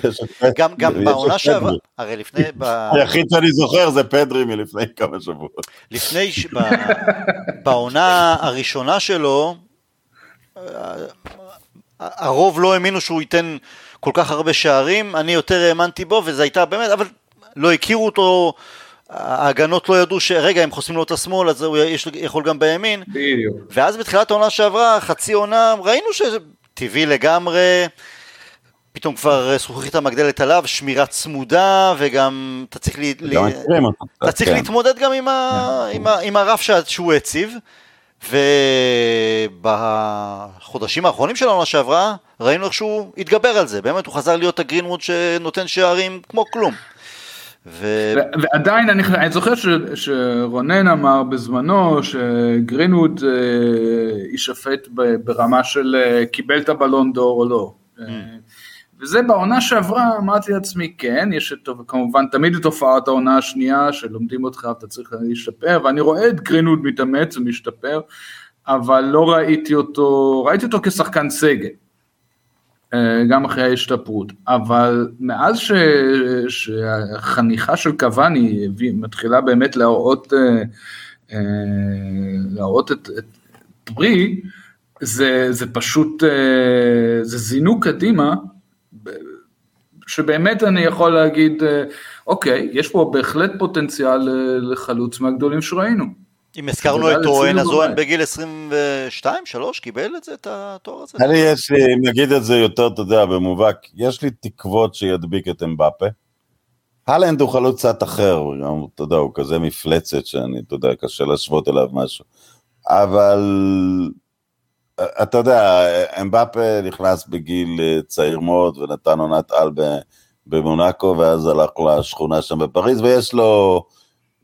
גם, גם בעונה שעברה, הרי לפני... [laughs] היחיד שאני זוכר זה פדרי מלפני כמה שבועות. לפני, בעונה הראשונה שלו, הרוב לא האמינו שהוא ייתן כל כך הרבה שערים, אני יותר האמנתי בו, וזה הייתה באמת, אבל לא הכירו אותו, ההגנות לא ידעו שרגע, הם חוסמים לו את השמאל, אז הוא יש, יכול גם בימין. בדיוק. ואז בתחילת העונה שעברה, חצי עונה, ראינו שזה טבעי לגמרי. פתאום כבר זכוכית המגדלת עליו, שמירה צמודה, וגם אתה צריך, לי, לי, אתה צריך כן. להתמודד גם עם, ה, עם, ה, עם הרף שהוא הציב. ובחודשים האחרונים של העונה שעברה, ראינו איך שהוא התגבר על זה, באמת הוא חזר להיות הגרינווד שנותן שערים כמו כלום. ו... ועדיין אני, אני זוכר ש, שרונן אמר בזמנו שגרינווד אה, יישפט ברמה של אה, קיבל את הבלון דור או לא. Mm. וזה בעונה שעברה, אמרתי לעצמי, כן, יש את, כמובן תמיד את תופעת העונה השנייה, שלומדים אותך ואתה צריך להשתפר, ואני רואה את גרינווד מתאמץ ומשתפר, אבל לא ראיתי אותו, ראיתי אותו כשחקן סגל, אה, גם אחרי ההשתפרות, אבל מאז ש, שהחניכה של קוואני מתחילה באמת להראות, אה, אה, להראות את, את פרי, זה, זה פשוט, זה זינוק קדימה, שבאמת אני יכול להגיד, אה, אוקיי, יש פה בהחלט פוטנציאל אה, לחלוץ מהגדולים שראינו. אם הזכרנו את אוהן, אז אוהן בגיל 22-3 קיבל את זה, את התואר הזה? אני יש לי, אם נגיד את זה יותר, אתה יודע, במובהק, יש לי תקוות שידביק את אמבפה. הלנד הוא חלוץ קצת אחר, גם, אתה יודע, הוא כזה מפלצת שאני, אתה יודע, קשה להשוות אליו משהו. אבל אתה יודע, אמבפה נכנס בגיל אה, צעיר מאוד ונתן עונת על במונאקו, ואז הלך לשכונה שם בפריז, ויש לו,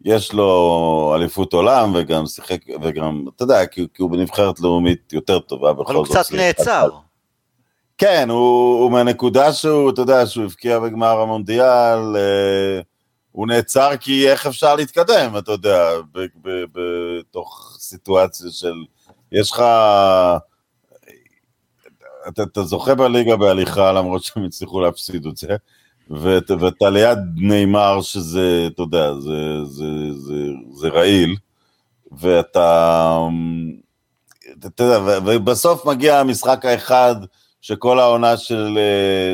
יש לו אליפות עולם, וגם שיחק, וגם, אתה יודע, כי, כי הוא בנבחרת לאומית יותר טובה בכל זאת. אבל הוא קצת נעצר. כן, הוא, הוא מהנקודה שהוא, אתה יודע, שהוא הבקיע בגמר המונדיאל, אה, הוא נעצר כי איך אפשר להתקדם, אתה יודע, בתוך סיטואציה של... יש לך... אתה, אתה זוכה בליגה בהליכה למרות שהם הצליחו להפסיד את זה, ואת, ואתה ליד נאמר שזה, אתה יודע, זה, זה, זה, זה רעיל, ואתה, אתה יודע, ובסוף מגיע המשחק האחד שכל העונה של,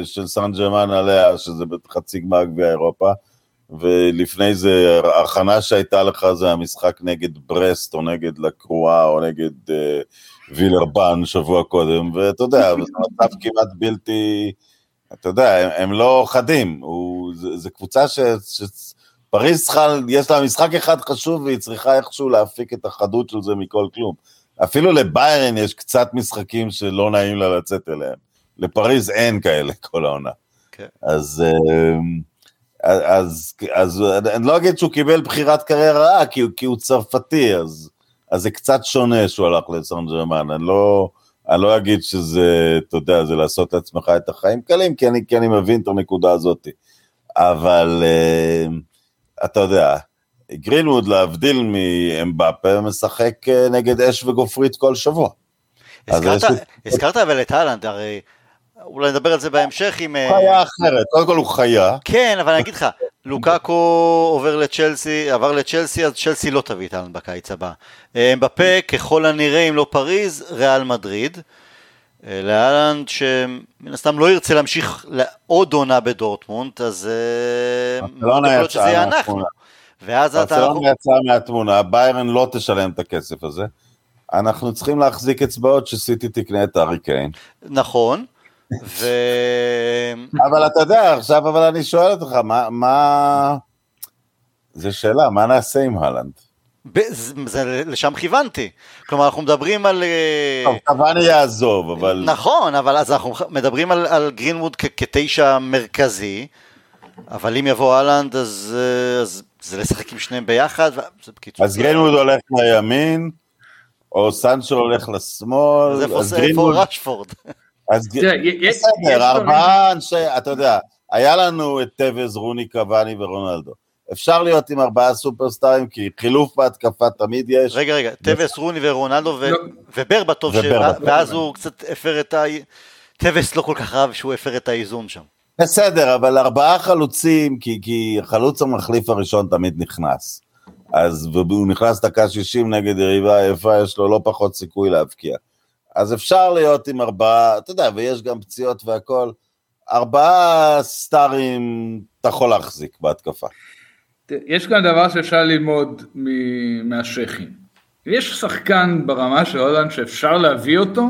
של סן ג'רמן עליה, שזה בחצי גמר גביע אירופה, ולפני זה, ההכנה שהייתה לך זה המשחק נגד ברסט, או נגד לקרואה, או נגד uh, וילרבן שבוע קודם, ואתה יודע, [laughs] זה מצב כמעט בלתי, אתה יודע, הם, הם לא חדים, זו קבוצה ש... ש פריז צריכה, יש לה משחק אחד חשוב והיא צריכה איכשהו להפיק את החדות של זה מכל כלום. אפילו לביירן יש קצת משחקים שלא נעים לה לצאת אליהם. לפריז אין כאלה כל העונה. Okay. כן. אז... Uh, אז, אז אני לא אגיד שהוא קיבל בחירת קריירה רעה, כי, כי הוא צרפתי, אז, אז זה קצת שונה שהוא הלך לסן ג'רמן, אני לא, אני לא אגיד שזה, אתה יודע, זה לעשות לעצמך את החיים קלים, כי אני, כי אני מבין את הנקודה הזאת. אבל uh, אתה יודע, גרינווד, להבדיל מאמבפה, משחק אה, נגד אש וגופרית כל שבוע. הזכרת, הזכרת אבל את אהלנד, הרי אולי נדבר על זה בהמשך עם... חיה אחרת, קודם כל הוא חיה. כן, אבל אני אגיד לך, לוקאקו עובר לצ'לסי, עבר לצ'לסי, אז צ'לסי לא תביא את אהלנד בקיץ הבא. אה, אמבפה, ככל הנראה, אם לא פריז, ריאל מדריד. אה, לאהלנד שמן הסתם לא ירצה להמשיך לעוד עונה בדורטמונד, אז אה, יכול להיות שזה יהיה מהתמונה. אנחנו. ואז אתה... ברצלונה יצאה מהתמונה, ביירן לא תשלם את הכסף הזה. אנחנו צריכים להחזיק אצבעות שסיטי תקנה את הארי קיין. נכון. ו... אבל אתה יודע, עכשיו אבל אני שואל אותך, מה, מה... זו שאלה, מה נעשה עם הלנד? זה- זה- לשם כיוונתי. כלומר, אנחנו מדברים על... אה, טוב, קוואני יעזוב, אבל... נכון, אבל אז אנחנו מדברים על, על גרינווד כ- כתשע מרכזי, אבל אם יבוא אהלנד, אז, אה, אז זה לשחק עם שניהם ביחד, וזה בקיצור. אז גרינווד הולך לימין, או סנצ'ו הולך לשמאל, אז איפה אז זה- איפה גרינווד... רשפורד? אז בסדר, ארבעה אנשי, אתה יודע, היה לנו את טוויז, רוני, קוואני ורונלדו. אפשר להיות עם ארבעה סופרסטארים, כי חילוף בהתקפה תמיד יש. רגע, רגע, טווס, רוני ורונלדו לא. וברבטוב, ואז הוא קצת הפר את ה... טווס לא כל כך אהב שהוא הפר את האיזון שם. בסדר, אבל ארבעה חלוצים, כי, כי החלוץ המחליף הראשון תמיד נכנס. אז והוא נכנס דקה 60 נגד יריבה יפה, יש לו לא פחות סיכוי להבקיע. אז אפשר להיות עם ארבעה, אתה יודע, ויש גם פציעות והכל. ארבעה סטארים אתה יכול להחזיק בהתקפה. יש כאן דבר שאפשר ללמוד מ- מהשייחים. אם יש שחקן ברמה של הולנד שאפשר להביא אותו,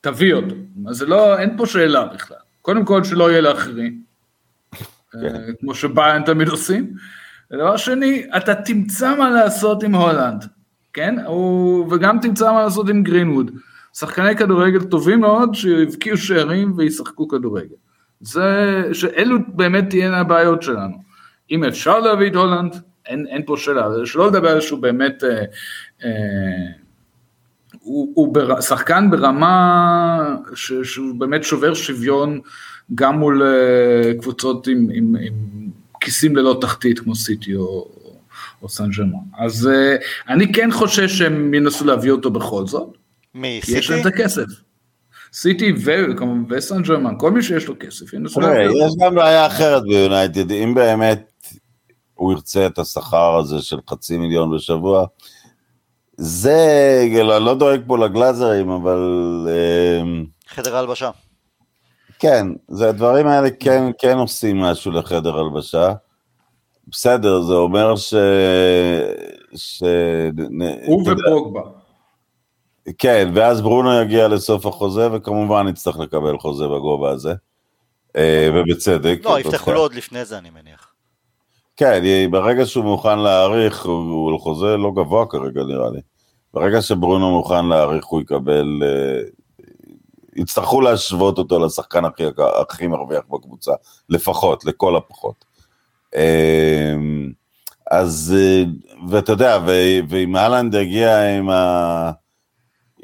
תביא אותו. אז זה לא, אין פה שאלה בכלל. קודם כל שלא יהיה לאחרים, אה, כמו שביין תמיד עושים. ודבר שני, אתה תמצא מה לעשות עם הולנד, כן? הוא, וגם תמצא מה לעשות עם גרינווד. שחקני כדורגל טובים מאוד שיבקיעו שערים וישחקו כדורגל. זה, שאלו באמת תהיינה הבעיות שלנו. אם אפשר להביא את הולנד, אין, אין פה שאלה, שלא לדבר על שהוא באמת, אה, אה, הוא, הוא בר, שחקן ברמה ש, שהוא באמת שובר שוויון גם מול אה, קבוצות עם, עם, עם כיסים ללא תחתית כמו סיטי או, או סן ג'רמן. אז אה, אני כן חושש שהם ינסו להביא אותו בכל זאת, מי, יש להם? את הכסף. סיטי וכמובן וסן ג'רמן, כל מי שיש לו כסף להביא אותו. יש גם בעיה אחרת ביונייטד, אם באמת הוא ירצה את השכר הזה של חצי מיליון בשבוע, זה, אני לא דואג פה לגלאזרים, אבל אמ, חדר הלבשה. כן, זה הדברים האלה כן, כן עושים משהו לחדר הלבשה. בסדר, זה אומר ש... ש... הוא ופוגבה. כן, ואז ברונו יגיע לסוף החוזה, וכמובן יצטרך לקבל חוזה בגובה הזה. אה, ובצדק. לא, יפתחו. לו עוד לפני זה, אני מניח. כן, ברגע שהוא מוכן להאריך, הוא חוזה לא גבוה כרגע נראה לי. ברגע שברונו מוכן להאריך, הוא יקבל... אה, יצטרכו להשוות אותו לשחקן הכי, הכי מרוויח בקבוצה, לפחות, לכל הפחות. אה, אז, ואתה יודע, ואם אהלנד יגיע עם, ה,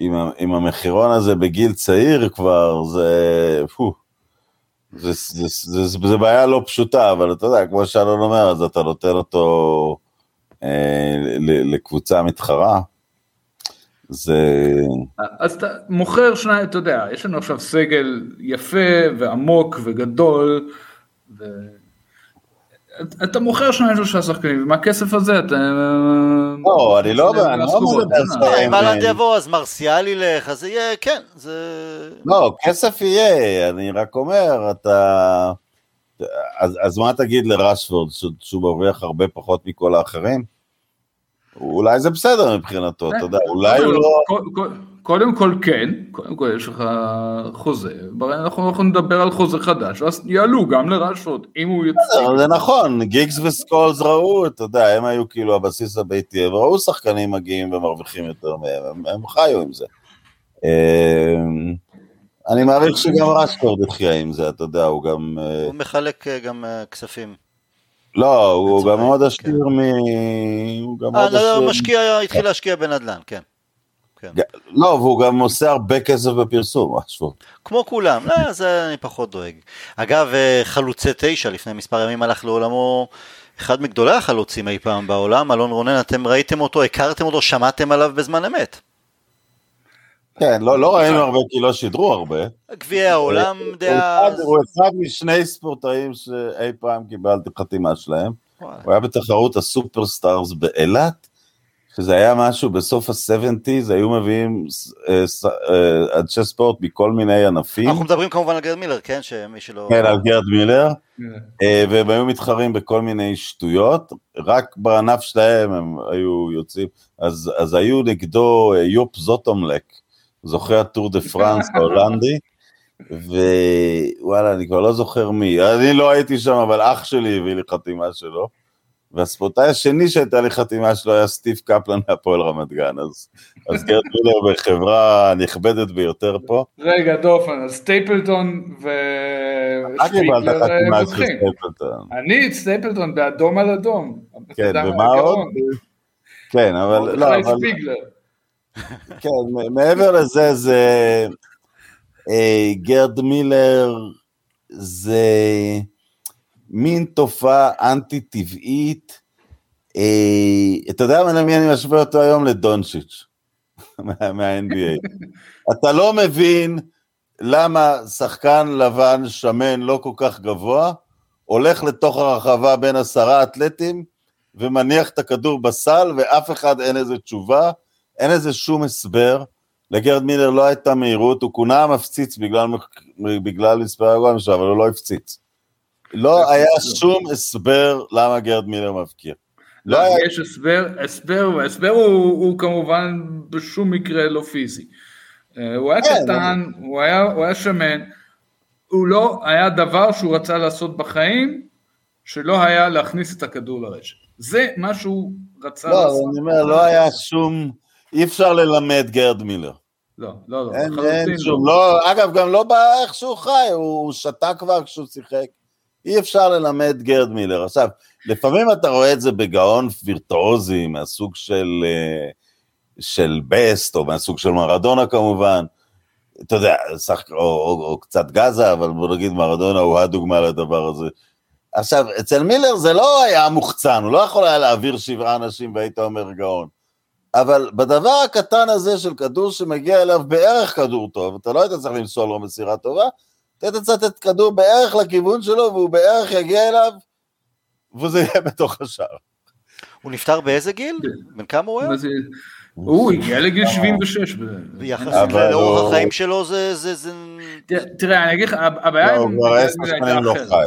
עם, עם המחירון הזה בגיל צעיר כבר, זה... פו, זה, זה, זה, זה, זה בעיה לא פשוטה, אבל אתה יודע, כמו שאלון אומר, אז אתה נותן אותו אה, לקבוצה מתחרה. זה... אז אתה מוכר שניים, אתה יודע, יש לנו עכשיו סגל יפה ועמוק וגדול, ו... אתה מוכר שניים שלושה שחקנים, ומהכסף הזה? אתה... לא, אני לא- אני לא אה, אם אהלנד יבוא, אז מרסיאל ילך, אז זה יהיה, כן, זה... לא, כסף יהיה, אני רק אומר, אתה... אז, אז מה תגיד לרשפורד, ש- שהוא מרוויח הרבה פחות מכל האחרים? אולי זה בסדר מבחינתו, אתה יודע, אולי הוא לא... קודם כל כן, קודם כל יש לך חוזה, אנחנו אנחנו נדבר על חוזה חדש, אז יעלו גם לרשפורד, אם הוא יוצא. בסדר, זה נכון, גיגס וסקולס ראו, אתה יודע, הם היו כאילו הבסיס הביתי, הם ראו שחקנים מגיעים ומרוויחים יותר מהם, הם, הם חיו עם זה. אמ, אני מעריך שגם רשפורד יחיה עם זה, אתה יודע, הוא גם... אה, הוא מחלק אה, גם אה, כספים. לא, הוא גם מאוד כן. עשיר מ... הוא גם אה, מאוד לא, עשיר... משקיע, התחיל להשקיע בנדל"ן, כן. כן. לא, והוא גם עושה הרבה כסף בפרסום, רשפורד. כמו כולם, לא, זה אני פחות דואג. אגב, אה, חלוצי תשע, לפני מספר ימים הלך לעולמו אחד מגדולי החלוצים אי פעם בעולם, אלון רונן, אתם ראיתם אותו, הכרתם אותו, שמעתם עליו בזמן אמת. כן, לא, לא ראינו הרבה כי לא שידרו הרבה. גביע העולם הוא דאז. הוא אחד משני ספורטאים שאי פעם קיבלתי חתימה שלהם. הוא היה בתחרות ה superstars באילת, שזה היה משהו בסוף ה-70's, היו מביאים אה, אה, אנשי ספורט מכל מיני ענפים. אנחנו מדברים כמובן על גרד מילר, כן? שמי שלא... כן, על גרד מילר, כן. אה, והם היו מתחרים בכל מיני שטויות, רק בענף שלהם הם היו יוצאים, אז, אז היו נגדו יופ זוטמלק, זוכה הטור דה פרנס [laughs] ההולנדי, ווואלה, אני כבר לא זוכר מי, אני לא הייתי שם, אבל אח שלי הביא לי חתימה שלו, והספורטאי השני שהייתה לי חתימה שלו היה סטיב קפלן מהפועל רמת גן, אז, אז גרד מילר בחברה נכבדת ביותר פה. רגע, דופן, אז סטייפלטון ו... אתה קיבלת שפיגלר, חתימה של פותחים. סטייפלטון. אני את סטייפלטון באדום על אדום. כן, ומה עוד? כן, אבל לא, אבל. כן, מעבר לזה, זה... אה, גרד מילר זה מין תופעה אנטי-טבעית. אה, אתה יודע מה למי אני משווה אותו היום? לדונצ'יץ' [laughs] מה- מה-NBA. [laughs] אתה לא מבין למה שחקן לבן שמן לא כל כך גבוה, הולך לתוך הרחבה בין עשרה אתלטים ומניח את הכדור בסל ואף אחד אין איזה תשובה, אין איזה שום הסבר. לגרד מילר לא הייתה מהירות, הוא כונה המפציץ בגלל, בגלל מספר הגולים שלו, אבל הוא לא הפציץ. לא היה שום הסבר למה גרד מילר מבקיע. לא לא, היה יש הסבר, הסבר, ההסבר הוא, הוא כמובן בשום מקרה לא פיזי. אה, הוא היה כן, קטן, הוא היה, הוא היה שמן, הוא לא היה דבר שהוא רצה לעשות בחיים, שלא היה להכניס את הכדור לרשת. זה מה שהוא רצה לא, לעשות. אני אומר, לא היה שום... אי אפשר ללמד גרד מילר. לא, לא, לא, אין, אין שום, לא, אגב, גם לא באיך שהוא חי, הוא שתה כבר כשהוא שיחק. אי אפשר ללמד גרד מילר. עכשיו, לפעמים אתה רואה את זה בגאון וירטואוזי, מהסוג של, אה, של בסט, או מהסוג של מרדונה כמובן. אתה יודע, שחק, או, או, או קצת גאזה, אבל בוא נגיד מרדונה הוא הדוגמה לדבר הזה. עכשיו, אצל מילר זה לא היה מוחצן, הוא לא יכול היה להעביר שבעה אנשים והיית אומר גאון. אבל בדבר הקטן הזה של כדור שמגיע אליו בערך כדור טוב, אתה לא היית צריך למסור לו מסירה טובה, אתה לתת כדור בערך לכיוון שלו, והוא בערך יגיע אליו, וזה יהיה [laughs] בתוך השער. הוא נפטר באיזה גיל? בן כמה הוא היה? הוא הגיע לגיל 76. ב- ביחס אבל לאורח הוא- החיים שלו זה... זה- זה- תראה, אני אגיד לך, הב- הבעיה לא. הוא כבר עשר שנים לא. חי.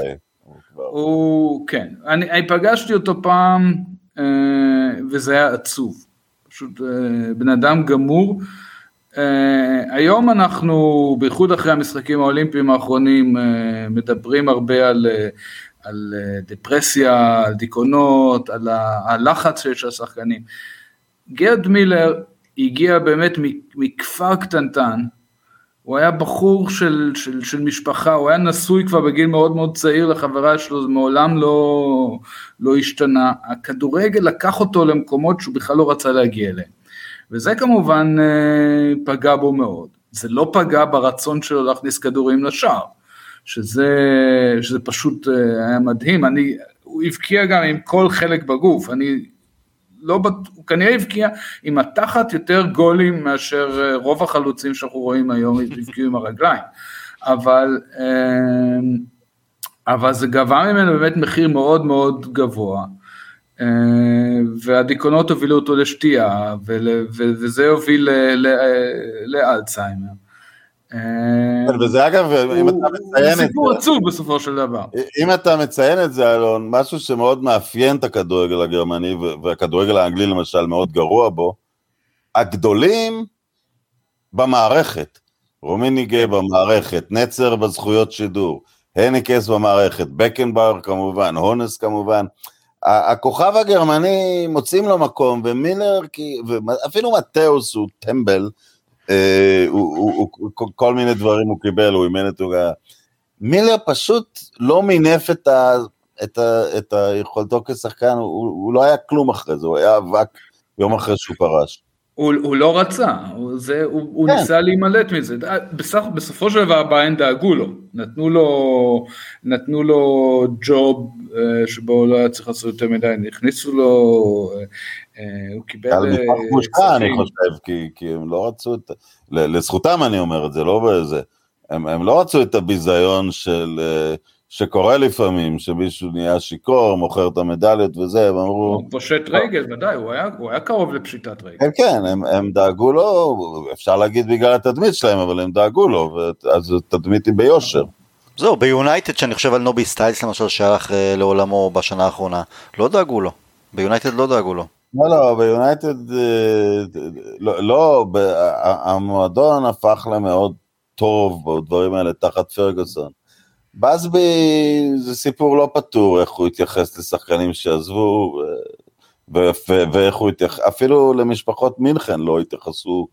הוא כן, אני, אני פגשתי אותו פעם, אה, וזה היה עצוב. פשוט אה, בן אדם גמור. אה, היום אנחנו, בייחוד אחרי המשחקים האולימפיים האחרונים, אה, מדברים הרבה על, אה, על דפרסיה, על דיכאונות, על הלחץ שיש לשחקנים. גרד מילר הגיע באמת מכפר קטנטן, הוא היה בחור של, של, של משפחה, הוא היה נשוי כבר בגיל מאוד מאוד צעיר לחברה שלו, זה מעולם לא, לא השתנה. הכדורגל לקח אותו למקומות שהוא בכלל לא רצה להגיע אליהם. וזה כמובן אה, פגע בו מאוד. זה לא פגע ברצון שלו להכניס כדורים לשער, שזה, שזה פשוט אה, היה מדהים. אני, הוא הבקיע גם עם כל חלק בגוף, אני לא, הוא כנראה הבקיע עם התחת יותר גולים מאשר אה, רוב החלוצים שאנחנו רואים היום [laughs] הבקיעו עם הרגליים. אבל, אבל זה גבה ממנו באמת מחיר מאוד מאוד גבוה. אה, והדיכאונות הובילו אותו לשתייה, וזה הוביל ל- לאלצהיימר. אה, כן, וזה אגב, אם אתה מציין הוא את סיפור זה, עצוב בסופו של דבר. אם אתה מציין את זה, אלון, משהו שמאוד מאפיין את הכדורגל הגרמני, והכדורגל האנגלי למשל מאוד גרוע בו, הגדולים במערכת. רומיניגה במערכת, נצר בזכויות שידור, הניקס במערכת, בקנבאואר כמובן, הונס כמובן. ה- הכוכב הגרמני מוצאים לו מקום, ומילר, כי- ואפילו מתאוס הוא טמבל, אה, הוא, הוא, הוא, כל מיני דברים הוא קיבל, הוא אימן את הוגה. מילר פשוט לא מינף את, ה, את, ה, את היכולתו כשחקן, הוא, הוא לא היה כלום אחרי זה, הוא היה אבק יום אחרי שהוא פרש. הוא, הוא לא רצה, הוא, זה, הוא, הוא כן. ניסה להימלט מזה, בסך, בסופו של דבר ביין דאגו לו, נתנו לו, נתנו לו ג'וב אה, שבו לא היה צריך לעשות יותר מדי, הכניסו לו, אה, אה, הוא קיבל... על אה, מושקע אני. חושב, כי, כי הם לא רצו את... לזכותם אני אומר את זה, לא בזה. הם, הם לא רצו את הביזיון של... אה, שקורה לפעמים, שמישהו נהיה שיכור, מוכר את המדליות וזה, הם אמרו, הוא פושט רגל, ודאי, הוא היה, הוא היה קרוב לפשיטת רגל. כן, כן, הם, הם דאגו לו, אפשר להגיד בגלל התדמית שלהם, אבל הם דאגו לו, אז התדמית היא ביושר. זהו, ביונייטד, שאני חושב על נובי סטיילס למשל, שהלך לעולמו בשנה האחרונה, לא דאגו לו. ביונייטד לא דאגו לו. לא, לא, ביונייטד, אה, לא, לא, המועדון הפך למאוד טוב בדברים האלה תחת פרגוסון. בסבי זה סיפור לא פתור, איך הוא התייחס לשחקנים שעזבו, ואיך הוא התייחס, אפילו למשפחות מינכן לא התייחסו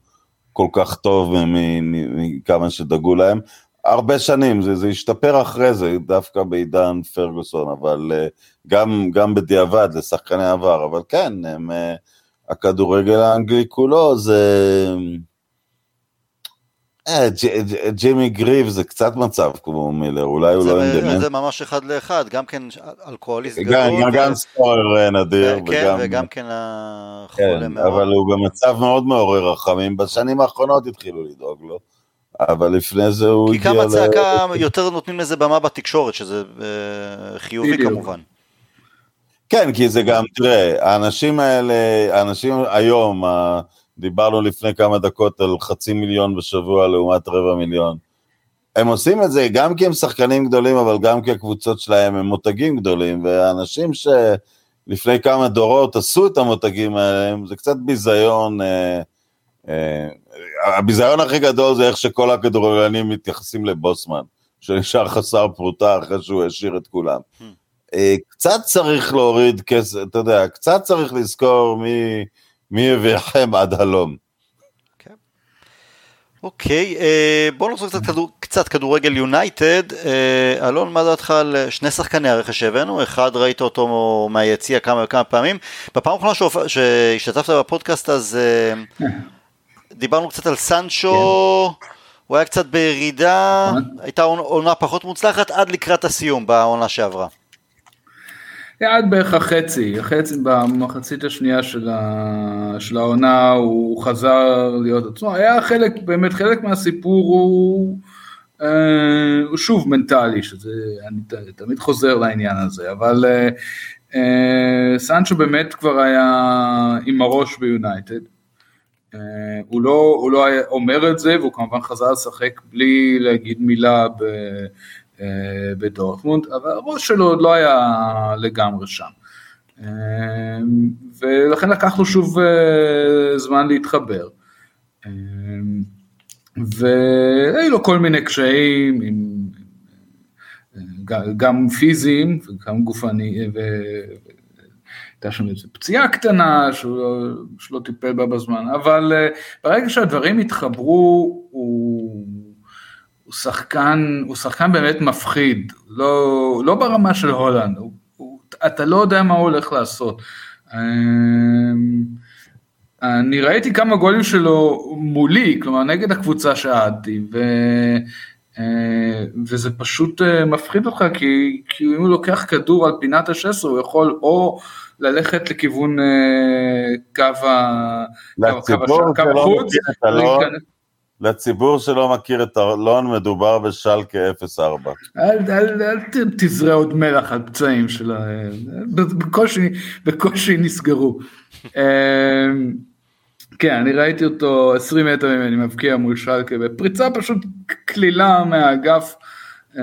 כל כך טוב מכמה שדאגו להם. הרבה שנים, זה, זה השתפר אחרי זה, דווקא בעידן פרגוסון, אבל אה, גם, גם בדיעבד לשחקני עבר, אבל כן, הם, אה, הכדורגל האנגלי כולו זה... אה, ג'ימי גריב זה קצת מצב כמו מילר, אולי הוא לא עם זה, ממש אחד לאחד, גם כן אלכוהוליסט גדול. גם, גם סקורר אה, נדיר, כן, וגם, כן החולה כן, מאוד. אבל הוא במצב מאוד מעורר רחמים, בשנים האחרונות התחילו לדאוג לו, אבל לפני זה הוא כי הגיע כמה ל- צעקה יותר נותנים לזה במה בתקשורת, שזה אה, חיובי. כמובן. כן, כי זה גם, תראה, האנשים האלה, האנשים היום, דיברנו לפני כמה דקות על חצי מיליון בשבוע לעומת רבע מיליון. הם עושים את זה גם כי הם שחקנים גדולים, אבל גם כי הקבוצות שלהם הם מותגים גדולים, והאנשים שלפני כמה דורות עשו את המותגים האלה, זה קצת ביזיון. אה, אה, הביזיון הכי גדול זה איך שכל הכדורגלנים מתייחסים לבוסמן, שנשאר חסר פרוטה אחרי שהוא השאיר את כולם. אה, קצת צריך להוריד כסף, אתה יודע, קצת צריך לזכור מי, מי יביאכם עד הלום. אוקיי, אה, בואו נחזור קצת, כדור, קצת כדורגל יונייטד. אה, אלון, מה דעתך על אה, שני שחקני הרכש שהבאנו? אחד ראית אותו מהיציע כמה וכמה פעמים. בפעם האחרונה שהשתתפת בפודקאסט אז דיברנו קצת על סנצ'ו, הוא היה קצת בירידה, הייתה עונה- עונה פחות מוצלחת עד לקראת הסיום בעונה שעברה. עד בערך החצי, החצי, במחצית השנייה של, ה, של העונה הוא חזר להיות עצמו, היה חלק, באמת חלק מהסיפור הוא, אה, הוא שוב מנטלי, שזה, אני תמיד חוזר לעניין הזה, אבל אה, אה, סנצ'ו באמת כבר היה עם הראש ביונייטד, הוא לא, הוא לא אומר את זה, והוא כמובן חזר לשחק בלי להגיד מילה ב... אה, בדורטמונד, אבל הראש שלו עוד לא היה לגמרי שם. אה, ולכן לקח לו שוב אה, זמן להתחבר. והיו לו כל מיני קשיים, עם, גם פיזיים וגם גופניים, והייתה שם איזו פציעה קטנה שהוא לא, שלא טיפל בה בזמן, אבל ברגע שהדברים התחברו, הוא... הוא שחקן, הוא שחקן באמת מפחיד, לא, לא ברמה של הולנד, הוא, הוא, אתה לא יודע מה הוא הולך לעשות. אמ, אני ראיתי כמה גולים שלו מולי, כלומר נגד הקבוצה שאהדתי, ו, אה, וזה פשוט אה, מפחיד אותך, כי, כי אם הוא לוקח כדור על פינת ה-16, הוא יכול או ללכת לכיוון אה, קו החוץ, אלון, להיכנס- לציבור שלא מכיר את אלון, מדובר בשלקה 04. אל, אל, אל תזרה עוד מלח על פצעים של ה... בקושי, בקושי נסגרו. אמ, כן, אני ראיתי אותו 20 מטר ממני מבקיע מול שלקה, בפריצה פשוט קלילה מהאגף, אמ,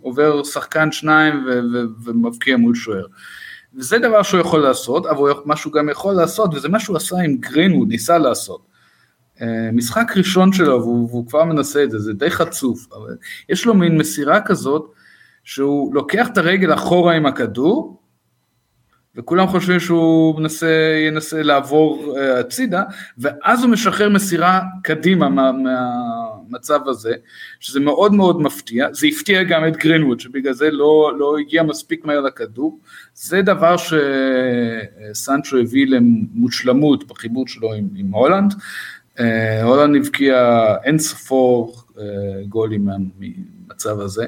עובר שחקן שניים ו- ו- ומבקיע מול שוער. וזה דבר שהוא יכול לעשות, אבל מה שהוא גם יכול לעשות, וזה מה שהוא עשה עם גרינווד, ניסה לעשות. אה, משחק ראשון שלו, והוא, והוא כבר מנסה את זה, זה די חצוף, אבל יש לו מין מסירה כזאת, שהוא לוקח את הרגל אחורה עם הכדור, וכולם חושבים שהוא מנסה, ינסה לעבור uh, הצידה, ואז הוא משחרר מסירה קדימה מה, מה, במצב הזה, שזה מאוד מאוד מפתיע, זה הפתיע גם את גרינווד, שבגלל זה לא, לא הגיע מספיק מהר לכדור, זה דבר שסנצ'ו הביא למושלמות בחיבור שלו עם, עם הולנד, אה, הולנד הבקיע אין ספור אה, גולים מהמצב הזה.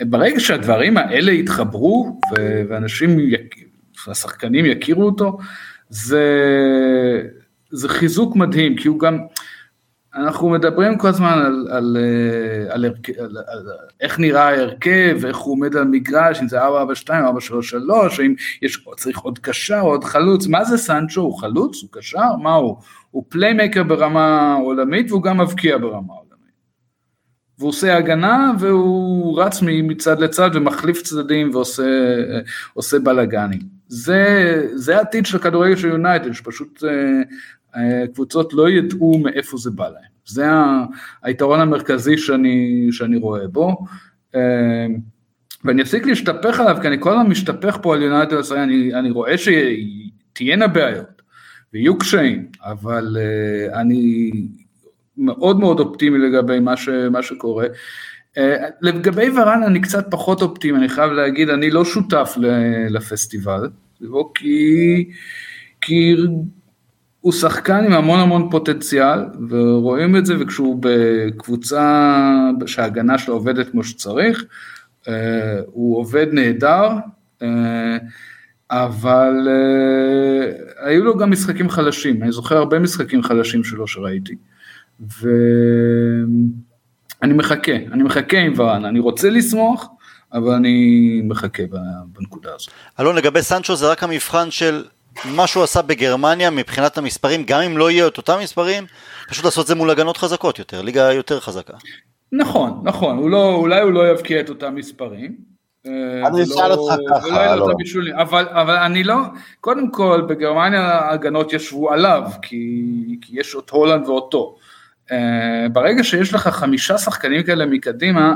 ברגע שהדברים האלה יתחברו ואנשים, השחקנים יכירו אותו, זה, זה חיזוק מדהים, כי הוא גם, אנחנו מדברים כל הזמן על, על, אה, על, על, על, על איך נראה ההרכב, איך הוא עומד על מגרש, אם זה 4-4-2, 4-3-3, האם יש, צריך עוד קשר, עוד חלוץ, מה זה סנצ'ו, הוא חלוץ, הוא קשר, מה הוא? הוא playmaker ברמה עולמית והוא גם מבקיע ברמה עולמית. והוא עושה הגנה והוא רץ מצד לצד ומחליף צדדים ועושה בלאגנים. זה, זה העתיד של הכדורגל של יונייטד, שפשוט אה, אה, קבוצות לא ידעו מאיפה זה בא להם. זה היתרון המרכזי שאני, שאני רואה בו. אה, ואני אפסיק להשתפך עליו, כי אני כל הזמן משתפך פה על יונייטד, אני, אני רואה שתהיינה בעיות ויהיו קשיים, אבל אני מאוד מאוד אופטימי לגבי מה, ש, מה שקורה. לגבי ורן אני קצת פחות אופטימי, אני חייב להגיד, אני לא שותף לפסטיבל, כי, כי הוא שחקן עם המון המון פוטנציאל, ורואים את זה, וכשהוא בקבוצה שההגנה שלו עובדת כמו שצריך, אה, הוא עובד נהדר, אה, אבל אה, היו לו גם משחקים חלשים, אני זוכר הרבה משחקים חלשים שלו שראיתי, ואני מחכה, אני מחכה עם ורן, אני רוצה לשמוח, אבל אני מחכה בנקודה הזאת. אלון, לגבי סנצ'ו זה רק המבחן של מה שהוא עשה בגרמניה מבחינת המספרים, גם אם לא יהיה את אותם מספרים, פשוט לעשות זה מול הגנות חזקות יותר, ליגה יותר חזקה. נכון, נכון, הוא לא, אולי הוא לא יבקיע את אותם מספרים. אה, אני אשאל אותך ככה, לא. אבל, אבל אני לא, קודם כל בגרמניה ההגנות ישבו עליו, כי, כי יש את הולנד ואותו. אה, ברגע שיש לך חמישה שחקנים כאלה מקדימה,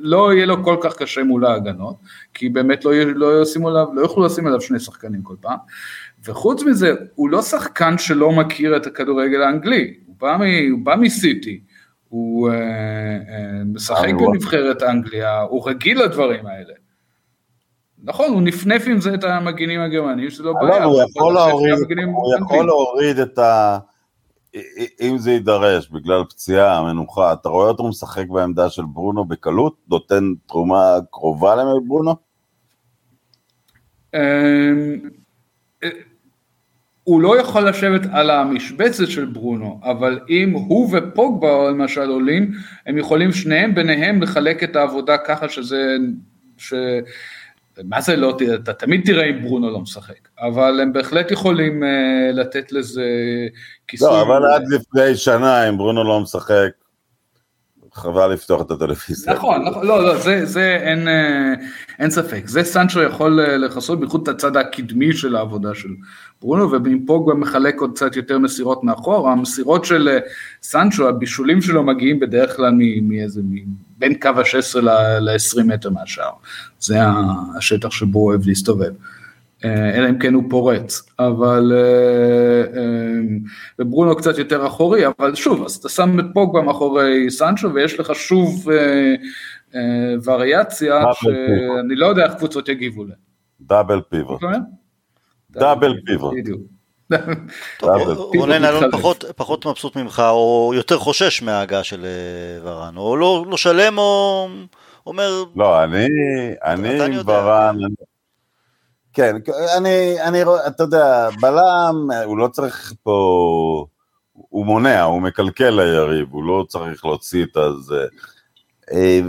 לא יהיה לו כל כך קשה מול ההגנות, כי באמת לא, לא, ישימו עליו, לא יוכלו לשים עליו שני שחקנים כל פעם, וחוץ מזה, הוא לא שחקן שלא מכיר את הכדורגל האנגלי, הוא בא, מ, הוא בא מסיטי, הוא אה, אה, משחק בנבחרת אנגליה, הוא רגיל לדברים האלה. נכון, הוא נפנף עם זה את המגינים הגרמנים, שזה לא בעיה. הוא יכול להוריד את ה... אם זה יידרש בגלל פציעה, מנוחה, אתה רואה אותו משחק בעמדה של ברונו בקלות? נותן תרומה קרובה לברונו? אמ, הוא לא יכול לשבת על המשבצת של ברונו, אבל אם הוא ופוגבה למשל עולים, הם יכולים שניהם ביניהם לחלק את העבודה ככה שזה. מה זה לא, אתה תמיד תראה אם ברונו לא משחק, אבל הם בהחלט יכולים uh, לתת לזה כיסוי. לא, אבל עד לפני שנה, אם ברונו לא משחק, חבל לפתוח את הטלוויזיה. נכון, נכון, לא, לא, זה, זה אין, אה, אין ספק, זה סנצ'ו יכול אה, לכסות, בייחוד את הצד הקדמי של העבודה של ברונו, ואם פוגבה מחלק עוד קצת יותר מסירות מאחור, המסירות של סנצ'ו, הבישולים שלו מגיעים בדרך כלל מאיזה, בין קו ה-16 ל-20 מטר מהשאר, זה השטח שבו הוא אוהב להסתובב. אה, אלא אם כן הוא פורץ, אבל אה, אה, וברונו קצת יותר אחורי, אבל שוב, אז אתה שם את פוגבה מאחורי סנצ'ו ויש לך שוב וריאציה שאני לא יודע איך קבוצות יגיבו לה. דאבל פיבוט. דאבל פיבוט. רונן אלון פחות מבסוט ממך, או יותר חושש מההגעה של ורן, או לא, לא שלם, או אומר... לא, אני, אני עם ורן, כן, אני, אני רואה, אתה יודע, בלם, הוא לא צריך פה, הוא מונע, הוא מקלקל ליריב, הוא לא צריך להוציא את הזה. אה,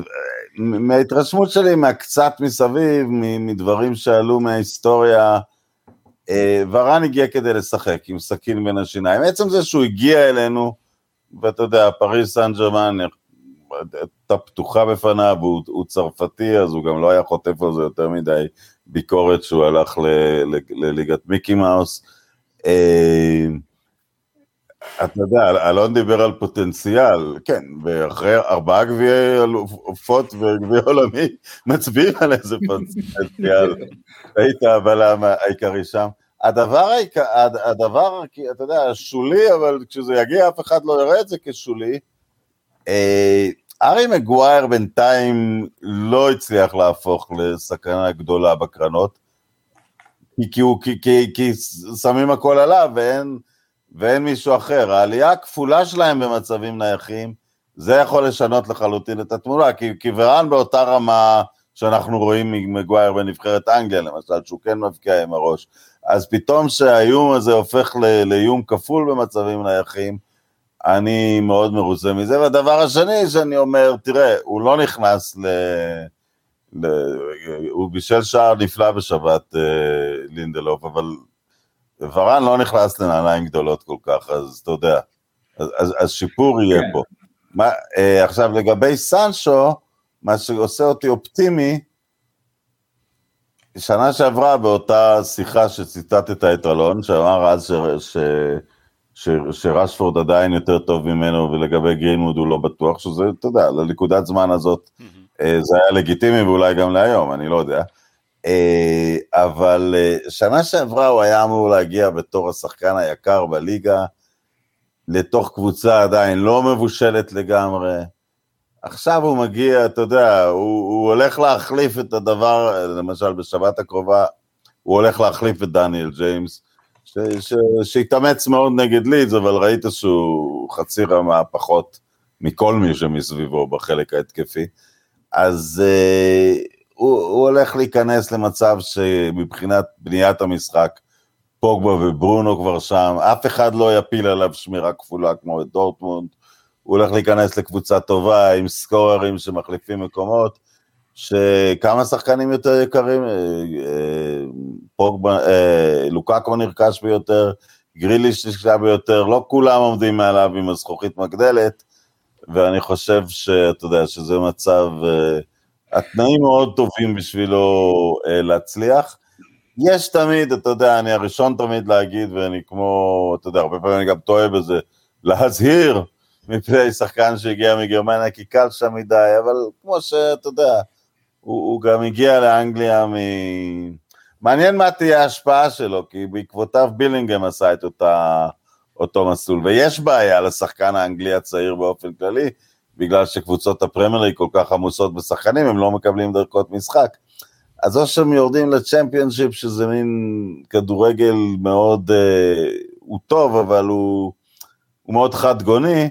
מההתרשמות שלי, מהקצת מסביב, מדברים שעלו מההיסטוריה, אה, ורן הגיע כדי לשחק עם סכין בין השיניים. עצם זה שהוא הגיע אלינו, ואתה יודע, פריס סן ג'רמן הייתה פתוחה בפניו, הוא, הוא צרפתי, אז הוא גם לא היה חוטף על זה יותר מדי ביקורת שהוא הלך לליגת מיקי מאוס. אה, אתה יודע, אלון דיבר על פוטנציאל, כן, ואחרי ארבעה גביעי עופות וגביע עולמי, [laughs] מצביעים על איזה פוטנציאל. [laughs] היית הבלם העיקרי שם. הדבר, הדבר, אתה יודע, שולי, אבל כשזה יגיע אף אחד לא יראה את זה כשולי, אה, ארי מגווייר בינתיים לא הצליח להפוך לסכנה גדולה בקרנות, כי, כי, כי, כי, כי שמים הכל עליו ואין, ואין מישהו אחר. העלייה הכפולה שלהם במצבים נייחים, זה יכול לשנות לחלוטין את התמונה, כי, כי ורן באותה רמה שאנחנו רואים מגווייר בנבחרת אנגליה, למשל, שהוא כן מבקיע עם הראש, אז פתאום שהאיום הזה הופך לאיום כפול במצבים נייחים, אני מאוד מרוצה מזה. והדבר השני שאני אומר, תראה, הוא לא נכנס ל... ל... הוא בישל שער נפלא בשבת אה, לינדלוף, אבל ורן לא נכנס לנעליים גדולות כל כך, אז אתה יודע, אז, אז, אז שיפור יהיה כן. פה. מה, אה, עכשיו לגבי סנצ'ו, מה שעושה אותי אופטימי, שנה שעברה באותה שיחה שציטטת את אלון, שאמר אז ש, ש, ש, שרשפורד עדיין יותר טוב ממנו ולגבי גרינווד הוא לא בטוח, שזה, אתה יודע, לנקודת זמן הזאת mm-hmm. זה היה לגיטימי ואולי גם להיום, אני לא יודע. אה, אבל אה, שנה שעברה הוא היה אמור להגיע בתור השחקן היקר בליגה, לתוך קבוצה עדיין לא מבושלת לגמרי. עכשיו הוא מגיע, אתה יודע, הוא, הוא הולך להחליף את הדבר, למשל בשבת הקרובה, הוא הולך להחליף את דניאל ג'יימס, שהתאמץ מאוד נגד לידס, אבל ראית שהוא חצי רמה פחות מכל מי שמסביבו בחלק ההתקפי. אז uh, הוא, הוא הולך להיכנס למצב שמבחינת בניית המשחק, פוגבה וברונו כבר שם, אף אחד לא יפיל עליו שמירה כפולה כמו את דורטמונד, הוא הולך להיכנס לקבוצה טובה עם סקוררים שמחליפים מקומות, שכמה שחקנים יותר יקרים, אה, אה, אה, לוקאקו נרכש ביותר, גריליש נרכשה ביותר, לא כולם עומדים מעליו עם הזכוכית מגדלת, ואני חושב שאתה יודע שזה מצב, התנאים מאוד טובים בשבילו להצליח. יש תמיד, אתה יודע, אני הראשון תמיד להגיד, ואני כמו, אתה יודע, הרבה פעמים אני גם טועה בזה, להזהיר מפני שחקן שהגיע מגרמניה, כי קל שם מדי, אבל כמו שאתה יודע, הוא, הוא גם הגיע לאנגליה מ... מעניין מה תהיה ההשפעה שלו, כי בעקבותיו בילינגהם עשה את אותה, אותו מסלול, ויש בעיה לשחקן האנגלי הצעיר באופן כללי, בגלל שקבוצות הפרמיירי כל כך עמוסות בשחקנים, הם לא מקבלים דרכות משחק. אז או שהם יורדים לצ'מפיונשיפ, שזה מין כדורגל מאוד, אה, הוא טוב, אבל הוא, הוא מאוד חד גוני,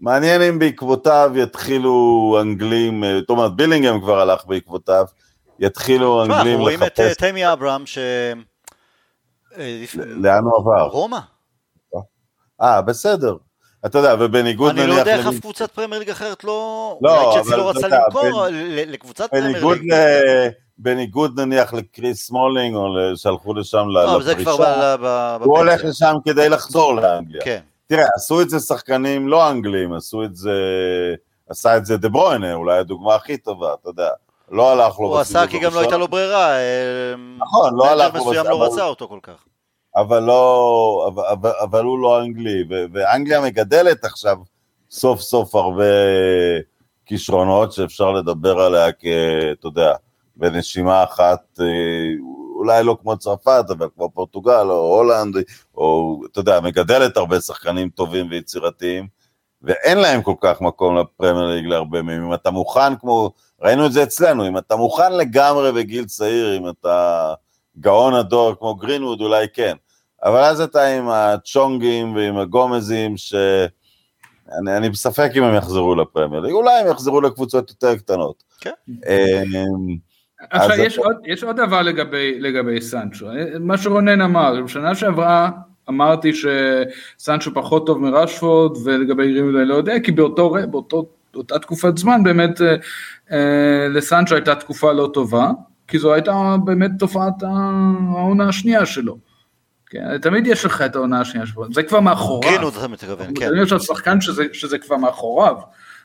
מעניין אם בעקבותיו יתחילו אנגלים, אה, זאת אומרת בילינגהם כבר הלך בעקבותיו, יתחילו אנגלים לחפש... אנחנו רואים את אה, תמי אברהם ש... אה, לאן הוא עבר? רומא. אה, בסדר. אתה יודע, ובניגוד נניח... אני לא יודע איך אף קבוצת פרמייר ליג אחרת לא... לא, אבל... לא רצה למכור לקבוצת פרמייר ליג. בניגוד נניח לקריס סמולינג, או שלחו לשם לפרישה. לא, כבר הוא הולך לשם כדי לחזור לאנגליה. כן. תראה, עשו את זה שחקנים לא אנגלים, עשו את זה, עשה את זה דה ברוינה, אולי הדוגמה הכי טובה, אתה יודע. לא הלך לו הוא עשה כי גם לא הייתה לו ברירה. אה, נכון, לא הלך לו. מסוים לא רצה אותו כל כך. אבל לא, אבל, אבל, אבל הוא לא אנגלי, ואנגליה מגדלת עכשיו סוף סוף הרבה כישרונות שאפשר לדבר עליה כ... אתה יודע, בנשימה אחת, אה, אולי לא כמו צרפת, אבל כמו פורטוגל או הולנד, או אתה יודע, מגדלת הרבה שחקנים טובים ויצירתיים, ואין להם כל כך מקום לפרמייר ליג להרבה מהם. אם אתה מוכן כמו, ראינו את זה אצלנו, אם אתה מוכן לגמרי בגיל צעיר, אם אתה גאון הדור כמו גרינווד, אולי כן. אבל אז אתה עם הצ'ונגים ועם הגומזים, ש... אני, אני בספק אם הם יחזרו לפרמייר ליג, אולי הם יחזרו לקבוצות יותר קטנות. כן. אמ, עכשיו יש, עוד, יש עוד דבר לגבי, לגבי סנצ'ו, מה שרונן אמר, בשנה שעברה אמרתי שסנצ'ו פחות טוב מרשפורד ולגבי גרימוד אני לא יודע כי באותו, באותו, באותה תקופת זמן באמת אה, אה, לסנצ'ו הייתה תקופה לא טובה כי זו הייתה באמת תופעת העונה השנייה שלו. כן, תמיד יש לך את העונה השנייה שלו, זה כבר מאחוריו. גרינווד אתה מתכוון, כן. יש לך שחקן שזה, שזה כבר מאחוריו.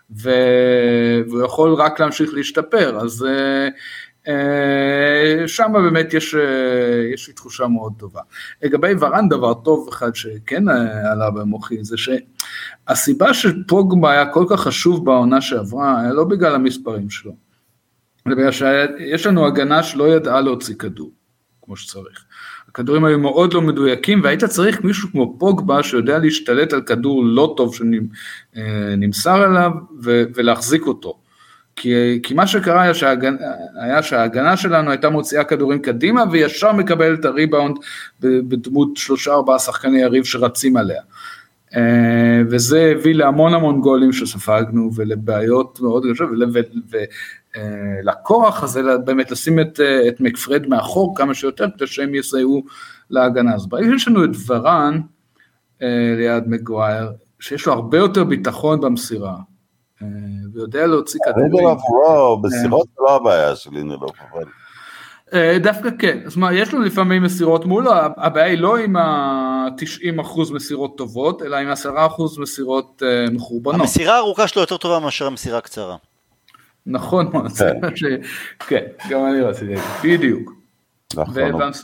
והוא יכול רק להמשיך להשתפר, אז אה, אה, שם באמת יש, אה, יש לי תחושה מאוד טובה. לגבי ורן דבר טוב אחד שכן אה, עלה במוחי זה שהסיבה שפוגבה היה כל כך חשוב בעונה שעברה היה לא בגלל המספרים שלו, אלא בגלל שיש לנו הגנה שלא ידעה להוציא כדור כמו שצריך. הכדורים היו מאוד לא מדויקים, והיית צריך מישהו כמו פוגבה שיודע להשתלט על כדור לא טוב שנמסר אליו ולהחזיק אותו. כי, כי מה שקרה היה, שההגנה, היה שההגנה שלנו הייתה מוציאה כדורים קדימה וישר מקבלת את הריבאונד בדמות שלושה ארבעה שחקני יריב שרצים עליה. אה, וזה הביא להמון המון גולים שספגנו ולבעיות מאוד גדולות ולכורח הזה באמת לשים את, את מקפרד מאחור כמה שיותר כדי שהם יסייעו להגנה. אז ברגע שיש לנו את ורן אה, ליד מגווייר, שיש לו הרבה יותר ביטחון במסירה, אה, ויודע להוציא כדורים. לינדלוף לא, בסירות זה לא הבעיה של לינדלוף, אבל... אה, דווקא כן, אז מה, יש לו לפעמים מסירות מולו, הבעיה היא לא עם ה-90% מסירות טובות, אלא עם 10% מסירות אה, מחורבנות. המסירה הארוכה שלו יותר טובה מאשר המסירה הקצרה. נכון מאוד, [laughs] כן, גם אני רציתי, בדיוק. נכון.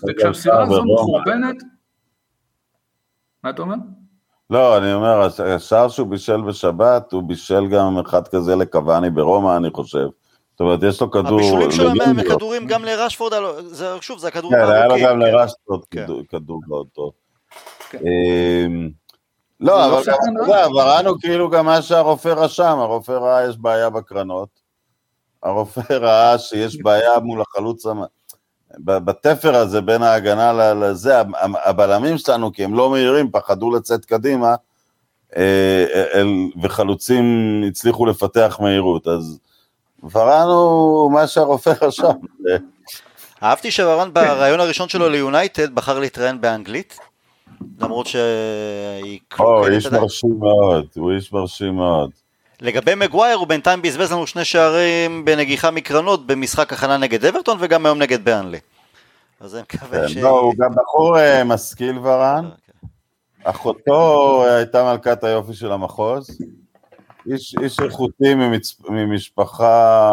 וכשהמסירה הזו מחורבנת, מה אתה אומר? לא, אני אומר, השער שהוא בישל בשבת, הוא בישל גם אחד כזה לקוואני ברומא, אני חושב. זאת אומרת, יש לו כדור... הבישולים שלו הם מכדורים גם לרשפורד, שוב, זה הכדור הארוכים. כן, היה לו גם לרשפורד כן. כדור מאוד טוב. כן. אמ, לא, לא, אבל יודע, ורן כאילו גם מה שהרופא רשם, הרופא ראה יש בעיה בקרנות, הרופא ראה שיש בעיה מול החלוץ, בתפר הזה בין ההגנה לזה, הבלמים שלנו, כי הם לא מהירים, פחדו לצאת קדימה, אה, וחלוצים הצליחו לפתח מהירות, אז ורן הוא מה שהרופא רשם. אהבתי שוורן ברעיון הראשון שלו ליונייטד בחר להתראיין באנגלית, למרות שהיא... או, איש מרשים מאוד, הוא איש מרשים מאוד. לגבי מגווייר הוא בינתיים בזבז לנו שני שערים בנגיחה מקרנות במשחק הכנה נגד אברטון וגם היום נגד ברנלי. אז אני מקווה כן, ש... לא, הוא גם בחור אה, משכיל ורן. אוקיי. אחותו הייתה מלכת היופי של המחוז. איש, איש איכותי ממצ... ממשפחה,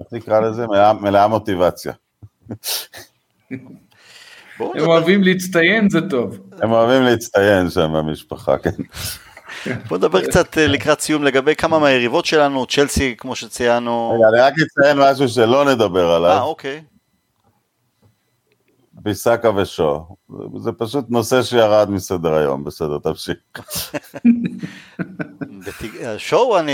איך נקרא לזה? מלאה, מלאה מוטיבציה. הם אוהבים להצטיין, זה טוב. הם אוהבים להצטיין שם במשפחה, כן. בוא נדבר [laughs] קצת אה, לקראת סיום לגבי כמה מהיריבות שלנו, צ'לסי כמו שציינו. רגע, אני רק אציין משהו שלא נדבר עליו. אה, אוקיי. ביסקה ושו. זה פשוט נושא שירד מסדר היום, בסדר, תמשיך. [laughs] שואו אני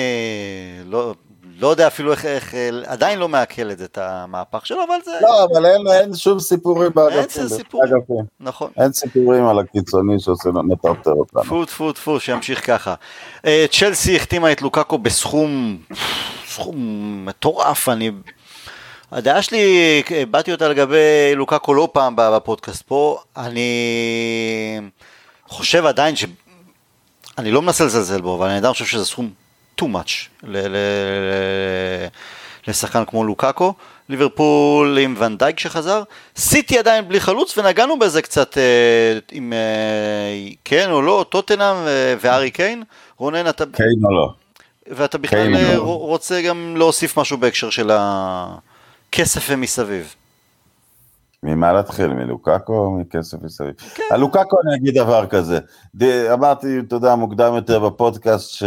לא, לא יודע אפילו איך, איך, עדיין לא מעכל את זה, את המהפך שלו, אבל זה... לא, אבל אין, אין שום סיפורים באגפים. אין סיפורים, נכון. אין סיפורים על הקיצוני שעושה מטרטר אותנו. טפו טפו טפו, שימשיך ככה. אה, צ'לסי החתימה את לוקאקו בסכום, סכום מטורף, אני... הדעה שלי, באתי אותה לגבי לוקאקו לא פעם בפודקאסט פה, אני חושב עדיין ש... אני לא מנסה לזלזל בו, אבל אני עדיין חושב שזה סכום too much לשחקן כמו לוקאקו. ליברפול עם ונדייק שחזר, סיטי עדיין בלי חלוץ ונגענו בזה קצת אה, עם אה, כן או לא, טוטנאם וארי קיין. רונן אתה... קיין או לא. ואתה בכלל אה, לא. רוצה גם להוסיף משהו בהקשר של הכסף ומסביב. ממה להתחיל? מלוקאקו או מכסף מסביב? כן. על לוקאקו אני אגיד דבר כזה. אמרתי, אתה יודע, מוקדם יותר בפודקאסט, ש...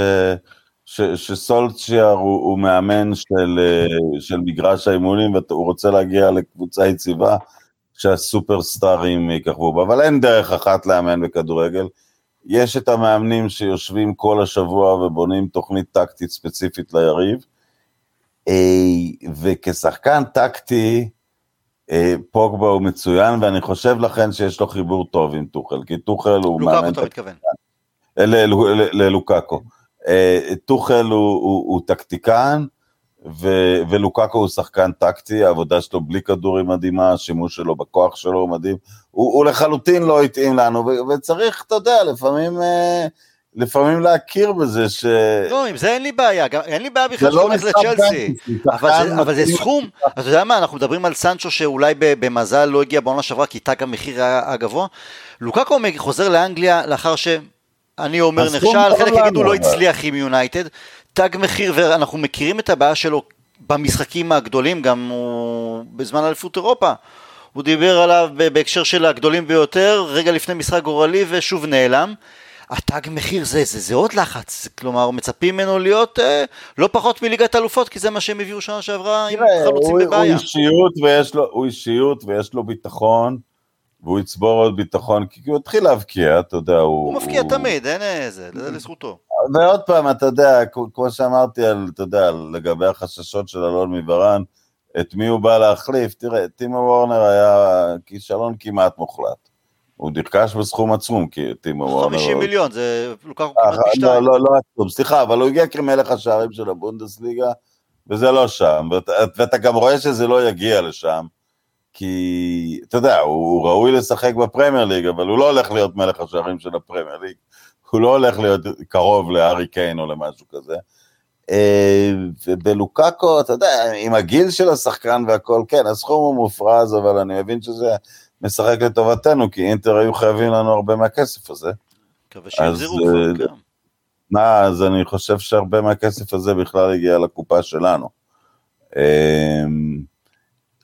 שסולצ'יאר הוא, הוא מאמן של, אה, של מגרש האימונים והוא רוצה להגיע לקבוצה יציבה שהסופרסטארים יככבו בה, אבל אין דרך אחת לאמן בכדורגל. יש את המאמנים שיושבים כל השבוע ובונים תוכנית טקטית ספציפית ליריב, אה, וכשחקן טקטי, אה, פוגבה הוא מצוין, ואני חושב לכן שיש לו חיבור טוב עם טוחל, כי טוחל הוא מאמן... לוקאקו אתה מתכוון. ללוקאקו. אה, טוחל הוא, הוא, הוא טקטיקן, ו, ולוקקו הוא שחקן טקטי, העבודה שלו בלי כדור היא מדהימה, השימוש שלו בכוח שלו הוא מדהים. הוא, הוא לחלוטין לא התאים לנו, ו, וצריך, אתה יודע, לפעמים... אה, לפעמים להכיר בזה ש... לא, עם זה אין לי בעיה, גם, אין לי בעיה בכלל שהוא הולך לצ'לסי, אבל, זה, אבל זה סכום, אתה יודע מה, אנחנו מדברים על סנצ'ו שאולי במזל לא הגיע בעונה שעברה כי תג המחיר היה גבוה, לוקקו חוזר לאנגליה לאחר ש... אני אומר נכשל, חלק יגידו לא הצליח עם יונייטד, תג מחיר, ואנחנו מכירים את הבעיה שלו במשחקים הגדולים, גם הוא בזמן אליפות אירופה. הוא דיבר עליו בהקשר של הגדולים ביותר, רגע לפני משחק גורלי ושוב נעלם. התג מחיר זה, זה, זה עוד לחץ, כלומר מצפים ממנו להיות אה, לא פחות מליגת אלופות, כי זה מה שהם הביאו שנה שעברה עם חלוצים בבעיה. הוא אישיות ויש לו, הוא אישיות ויש לו ביטחון. והוא יצבור עוד ביטחון, כי הוא התחיל להבקיע, אתה יודע, הוא... הוא מפקיע תמיד, אין איזה, זה לזכותו. ועוד פעם, אתה יודע, כמו שאמרתי, על, אתה יודע, לגבי החששות של אלון מברן, את מי הוא בא להחליף, תראה, טימו וורנר היה כישלון כמעט מוחלט. הוא נרכש בסכום עצום, כי טימו וורנר... 50 מיליון, זה לוקח אה, כמעט פי לא, שתיים. לא, לא עצום, סליחה, אבל הוא הגיע כמלך השערים של הבונדסליגה, וזה לא שם, ואתה גם רואה שזה לא יגיע לשם, כי, אתה יודע, הוא ראוי לשחק בפרמייר ליג, אבל הוא לא הולך להיות מלך השערים של הפרמייר ליג, הוא לא הולך להיות קרוב להארי קיין או למשהו כזה. אה, ובלוקאקו, אתה יודע, עם הגיל של השחקן והכל, כן, הסכום הוא מופרז, אבל אני מבין שזה משחק לטובתנו, כי אינטר היו חייבים לנו הרבה מהכסף הזה. מקווה שיחזירו כבר, אה, כן. מה, אז אני חושב שהרבה מהכסף הזה בכלל הגיע לקופה שלנו.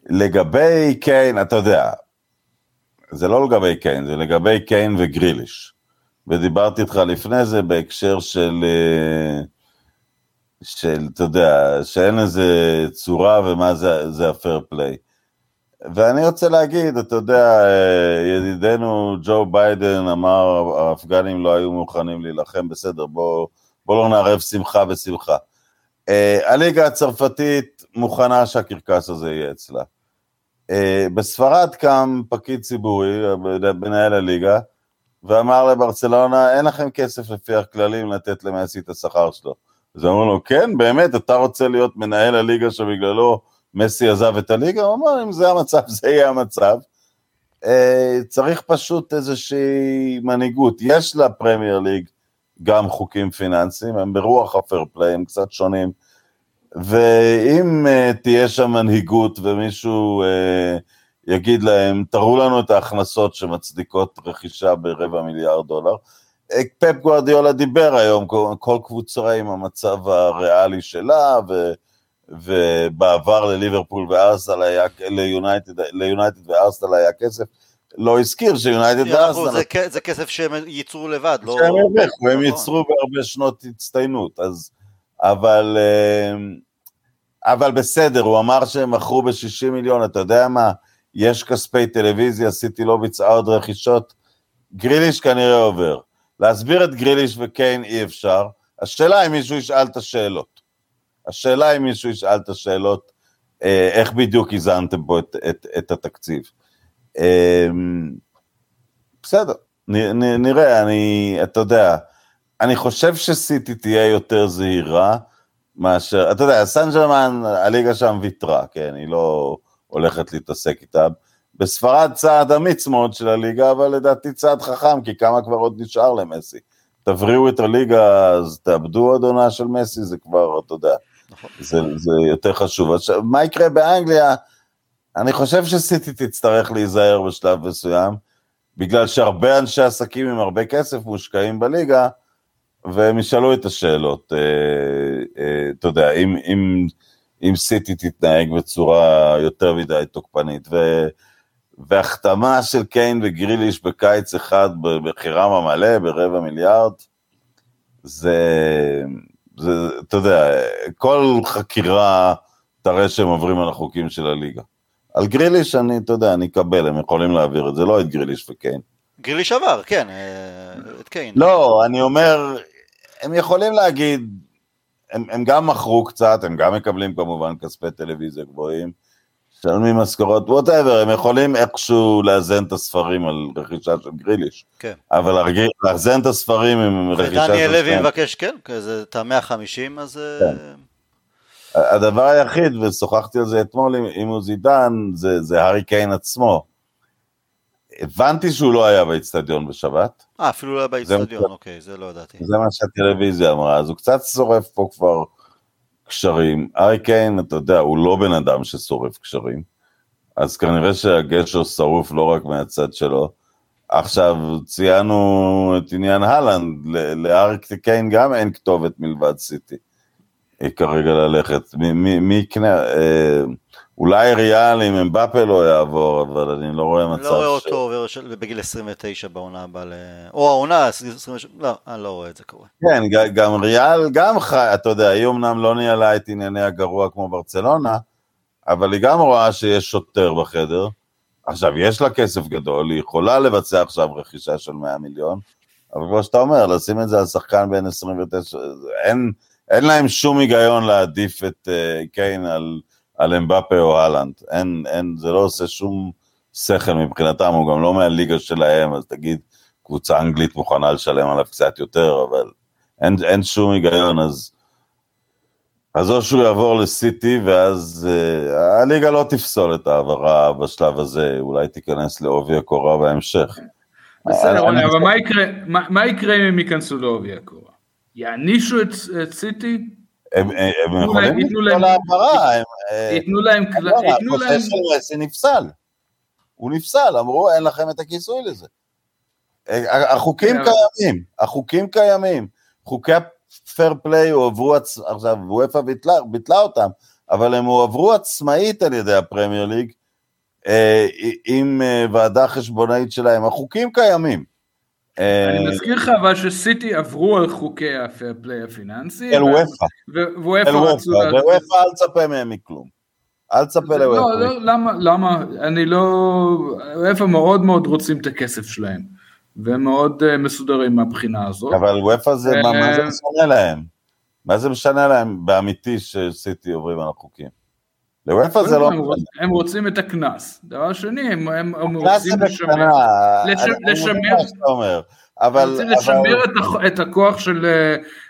לגבי קיין, אתה יודע, זה לא לגבי קיין, זה לגבי קיין וגריליש. ודיברתי איתך לפני זה בהקשר של, אה, של, אתה יודע, שאין איזה צורה ומה זה, זה הפייר פליי. ואני רוצה להגיד, אתה יודע, אה, ידידנו ג'ו ביידן אמר, האפגנים לא היו מוכנים להילחם, בסדר, בוא, בוא לא נערב שמחה בשמחה. Uh, הליגה הצרפתית מוכנה שהקרקס הזה יהיה אצלה. Uh, בספרד קם פקיד ציבורי, מנהל הליגה, ואמר לברצלונה, אין לכם כסף לפי הכללים לתת למסי את השכר שלו. אז אמרו לו, כן, באמת, אתה רוצה להיות מנהל הליגה שבגללו מסי עזב את הליגה? הוא אמר, אם זה המצב, [laughs] זה יהיה המצב. Uh, צריך פשוט איזושהי מנהיגות. יש לפרמייר ליג גם חוקים פיננסיים, הם ברוח הפייר פליי, הם קצת שונים. ואם אה, תהיה שם מנהיגות ומישהו אה, יגיד להם, תראו לנו את ההכנסות שמצדיקות רכישה ברבע מיליארד דולר. אה, פפ גוארדיולה דיבר היום, כל, כל קבוצה עם המצב הריאלי שלה, ו, ובעבר לליברפול וארסנל היה, ליונייטד, ליונייטד וארסנל היה כסף. לא הזכיר שיונייטד וארסנל... זה זה כסף שהם ייצרו לבד, לא... שהם הרוויחו, הם נכון. ייצרו בהרבה שנות הצטיינות, אז... אבל... אה, אבל בסדר, הוא אמר שהם מכרו ב-60 מיליון, אתה יודע מה? יש כספי טלוויזיה, סיטי לא ביצעה עוד רכישות, גריליש כנראה עובר. להסביר את גריליש וקיין אי אפשר, השאלה אם מישהו ישאל את השאלות. השאלה אם מישהו ישאל את השאלות, אה, איך בדיוק איזנתם פה את, את, את התקציב. אה, בסדר, נראה, אני, אתה יודע, אני חושב שסיטי תהיה יותר זהירה מאשר, אתה יודע, סן ג'רמן, הליגה שם ויתרה, כן, היא לא הולכת להתעסק איתה. בספרד צעד אמיץ מאוד של הליגה, אבל לדעתי צעד חכם, כי כמה כבר עוד נשאר למסי. תבריאו את הליגה, אז תאבדו עוד עונה של מסי, זה כבר, אתה יודע, נכון. זה, זה יותר חשוב. עכשיו, מה יקרה באנגליה? אני חושב שסיטי תצטרך להיזהר בשלב מסוים, בגלל שהרבה אנשי עסקים עם הרבה כסף מושקעים בליגה, והם ישאלו את השאלות, אה, אה, אתה יודע, אם, אם, אם סיטי תתנהג בצורה יותר מדי תוקפנית, ו, והחתמה של קיין וגריליש בקיץ אחד בחירם המלא, ברבע מיליארד, זה, זה, אתה יודע, כל חקירה תראה שהם עוברים על החוקים של הליגה. על גריליש אני, אתה יודע, אני אקבל, הם יכולים להעביר את זה, לא את גריליש וקיין. גריליש עבר, כן, אה, את קיין. לא, אני אומר, הם יכולים להגיד, הם, הם גם מכרו קצת, הם גם מקבלים כמובן כספי טלוויזיה גבוהים, משלמים משכורות, ווטאבר, הם יכולים איכשהו לאזן את הספרים על רכישה של גריליש. כן. אבל לאזן את הספרים עם רכישה של... ודניאל לוי. מבקש, כן, כזה את ה-150, אז... אה, כן. הדבר היחיד, ושוחחתי על זה אתמול עם עוזי דן, זה, זה הארי קיין עצמו. הבנתי שהוא לא היה באיצטדיון בשבת, אה, אפילו לא היה באיצטדיון, אוקיי, זה לא ידעתי. זה מה שהטלוויזיה אמרה, אז הוא קצת שורף פה כבר קשרים. הארי קיין, אתה יודע, הוא לא בן אדם ששורף קשרים, אז כנראה שהגשר שרוף לא רק מהצד שלו. עכשיו, ציינו את עניין הלנד, ל- להארי קיין גם אין כתובת מלבד סיטי. כרגע ללכת, מי יקנה, אה, אולי ריאל אם אמבפה לא יעבור, אבל אני לא רואה אני מצב לא רואה ש... אותו עובר בגיל 29 בעונה הבאה, ל- או העונה, 27, לא, אני לא רואה את זה קורה. כן, גם ריאל גם חי, אתה יודע, היא אמנם לא ניהלה את ענייני הגרוע כמו ברצלונה, אבל היא גם רואה שיש שוטר בחדר, עכשיו, יש לה כסף גדול, היא יכולה לבצע עכשיו רכישה של 100 מיליון, אבל כמו שאתה אומר, לשים את זה על שחקן בין 29, אין, אין להם שום היגיון להעדיף את uh, קיין על, על אמבפה או אהלנד. אין, אין, זה לא עושה שום שכל מבחינתם, הוא גם לא מהליגה שלהם, אז תגיד, קבוצה אנגלית מוכנה לשלם עליו קצת יותר, אבל אין, אין שום היגיון, אז... אז או שהוא יעבור לסיטי, ואז uh, הליגה לא תפסול את ההעברה בשלב הזה, אולי תיכנס לעובי הקורה בהמשך. בסדר, רוני, אבל מה יקרה, מה, מה יקרה אם הם ייכנסו לעובי הקורה? יענישו את, את סיטי? הם, הם יכולים? לפסול העברה, ייתנו להם, ייתנו להם, הפרופסור מסי נפסל, הוא נפסל, אמרו אין לכם את הכיסוי לזה. החוקים קיימים, החוקים קיימים, חוקי הפייר פליי הועברו, עכשיו אופ"א ביטלה, אותם, אבל הם הועברו עצמאית על ידי הפרמייר ליג, אה, עם אה, ועדה חשבונאית שלהם, החוקים קיימים. אני אה, מזכיר לך אבל שסיטי עברו על חוקי הפייר פליי הפיננסי. אל אופ"א. אל אופ"א, ואופ"א אל תצפה מהם מכלום. אל תצפה לאופ"א. לא, לא, למה, למה, אני לא, אופ"א מאוד מאוד רוצים את הכסף שלהם. והם מאוד מסודרים מהבחינה הזאת. אבל אופ"א זה, מה זה משנה להם? מה זה משנה להם באמיתי שסיטי עוברים על החוקים? לוופא זה לא... הם רוצים את הקנס. דבר שני, הם רוצים לשמר... לשמר... אבל... רוצים לשמר את הכוח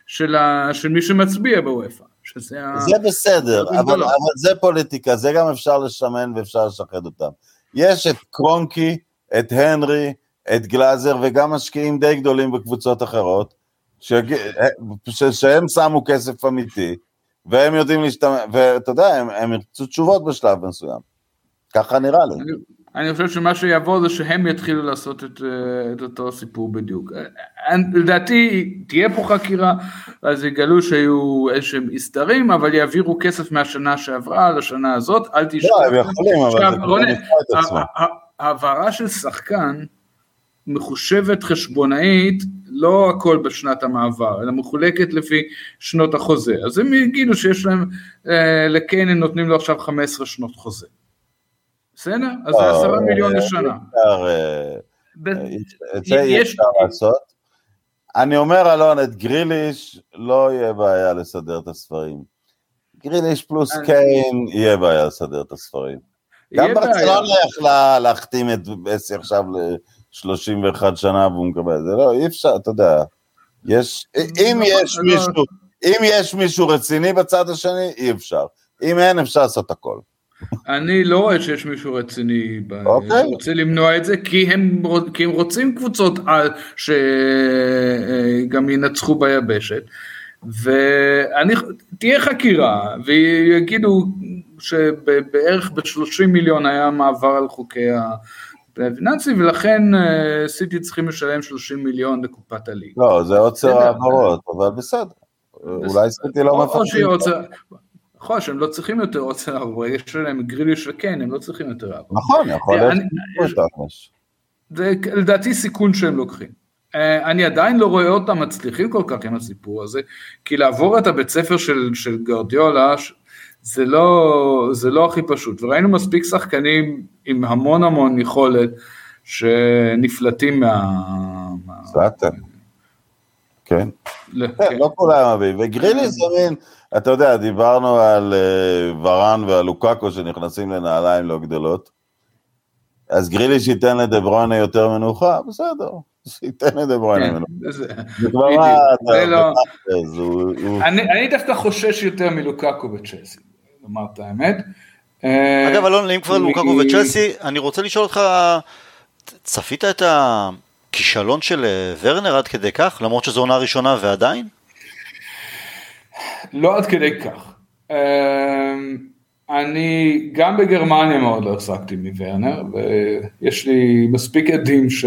של מי שמצביע בוופא. שזה זה בסדר, אבל, אבל זה פוליטיקה, זה גם אפשר לשמן ואפשר לשחד אותם. יש את קרונקי, את הנרי, את גלאזר וגם משקיעים די גדולים בקבוצות אחרות, ש... שהם שמו כסף אמיתי, והם יודעים להשתמש, ואתה יודע, הם, הם ירצו תשובות בשלב מסוים. ככה נראה לי. אני, אני חושב שמה שיבוא זה שהם יתחילו לעשות את, אה, את אותו סיפור בדיוק. אה, לדעתי תהיה פה חקירה, אז יגלו שהיו איזשהם הסדרים, אבל יעבירו כסף מהשנה שעברה לשנה הזאת, אל תשכח. לא, הם יכולים, אבל זה כבר נפגע את עצמם. העברה של שחקן מחושבת חשבונאית לא הכל בשנת המעבר, אלא מחולקת לפי שנות החוזה. אז הם יגידו שיש להם, אה, לקיין הם נותנים לו עכשיו 15 שנות חוזה. בסדר? אז זה 10 אה, מיליון לשנה. אה, את זה אי אפשר לעשות. אני אומר, אלון, את גריליש לא יהיה בעיה לסדר את הספרים. גריליש פלוס קיין, יהיה בעיה לסדר את הספרים. גם ברצלונה יכלה להחתים את בסי עכשיו 31 שנה והוא מקבל, זה לא, אי אפשר, אתה יודע, יש, אם יש מישהו, אם יש מישהו רציני בצד השני, אי אפשר. אם אין, אפשר לעשות הכל. אני לא רואה שיש מישהו רציני אוקיי. שרוצה למנוע את זה, כי הם, כי הם רוצים קבוצות על שגם ינצחו ביבשת, ותהיה חקירה, ויגידו שבערך ב-30 מיליון היה מעבר על חוקי ה... פיננסי, ולכן אה, סיטי צריכים לשלם 30 מיליון לקופת הליגה. לא, זה עוצר העברות, אבל בסדר. אולי סיטי לא מפחדים. יכול להיות שהם לא צריכים יותר עוצר העברות, יש להם גריליש וכן, הם לא צריכים יותר העברות. נכון, יכול להיות. זה לדעתי סיכון שהם לוקחים. אה, אני עדיין לא רואה אותם מצליחים כל כך עם הסיפור הזה, כי לעבור את הבית ספר של, של גרדיולה, זה לא, זה לא הכי פשוט, וראינו מספיק שחקנים עם המון המון יכולת שנפלטים מה... זאטן. כן. [laughs] כן. לא כולם אוהבים, וגרילי זה מין, אתה יודע, דיברנו על אה, ורן ועל לוקאקו שנכנסים לנעליים לא גדולות, אז גרילי שייתן לדברוינה יותר מנוחה, בסדר, שייתן לדברוינה כן, מנוחה. זה כבר מה, לא- אני דווקא חושש יותר מלוקאקו בצ'לסי. לומר את האמת. אגב, אלון, אם כבר לוקקו וצ'לסי, אני רוצה לשאול אותך, צפית את הכישלון של אה, ורנר עד כדי כך, למרות שזו עונה ראשונה ועדיין? לא עד כדי כך. אמ, אני גם בגרמניה מאוד לא החזקתי מוורנר, ויש לי מספיק עדים ש...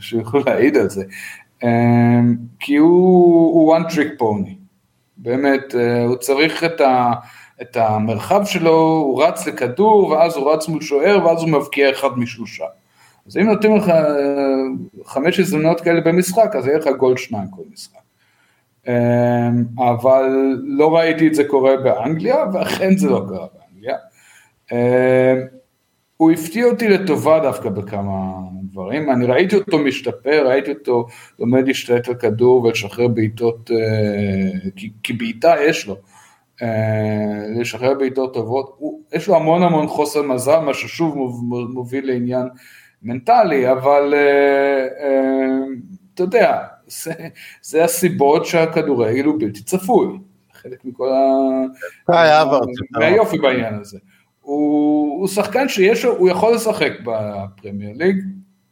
שיוכלו להעיד על זה, כי הוא one trick pony, באמת, אה, הוא צריך את ה... את המרחב שלו, הוא רץ לכדור, ואז הוא רץ מול שוער, ואז הוא מבקיע אחד משלושה. אז אם נותנים לך אה, חמש הזדמנויות כאלה במשחק, אז יהיה לך גול שניים כל משחק. אה, אבל לא ראיתי את זה קורה באנגליה, ואכן זה לא קרה באנגליה. אה, הוא הפתיע אותי לטובה דווקא בכמה דברים, אני ראיתי אותו משתפר, ראיתי אותו לומד להשתלט על כדור ולשחרר בעיטות, אה, כי, כי בעיטה יש לו, אה, לשחרר בעיטות טובות, הוא, יש לו המון המון חוסר מזל, מה ששוב מוביל לעניין מנטלי, אבל אתה יודע, זה, זה הסיבות שהכדורגל הוא בלתי צפוי, חלק מכל ה... מהיופי בעניין הזה. הוא, הוא שחקן שיש לו, הוא יכול לשחק בפרמייר ליג,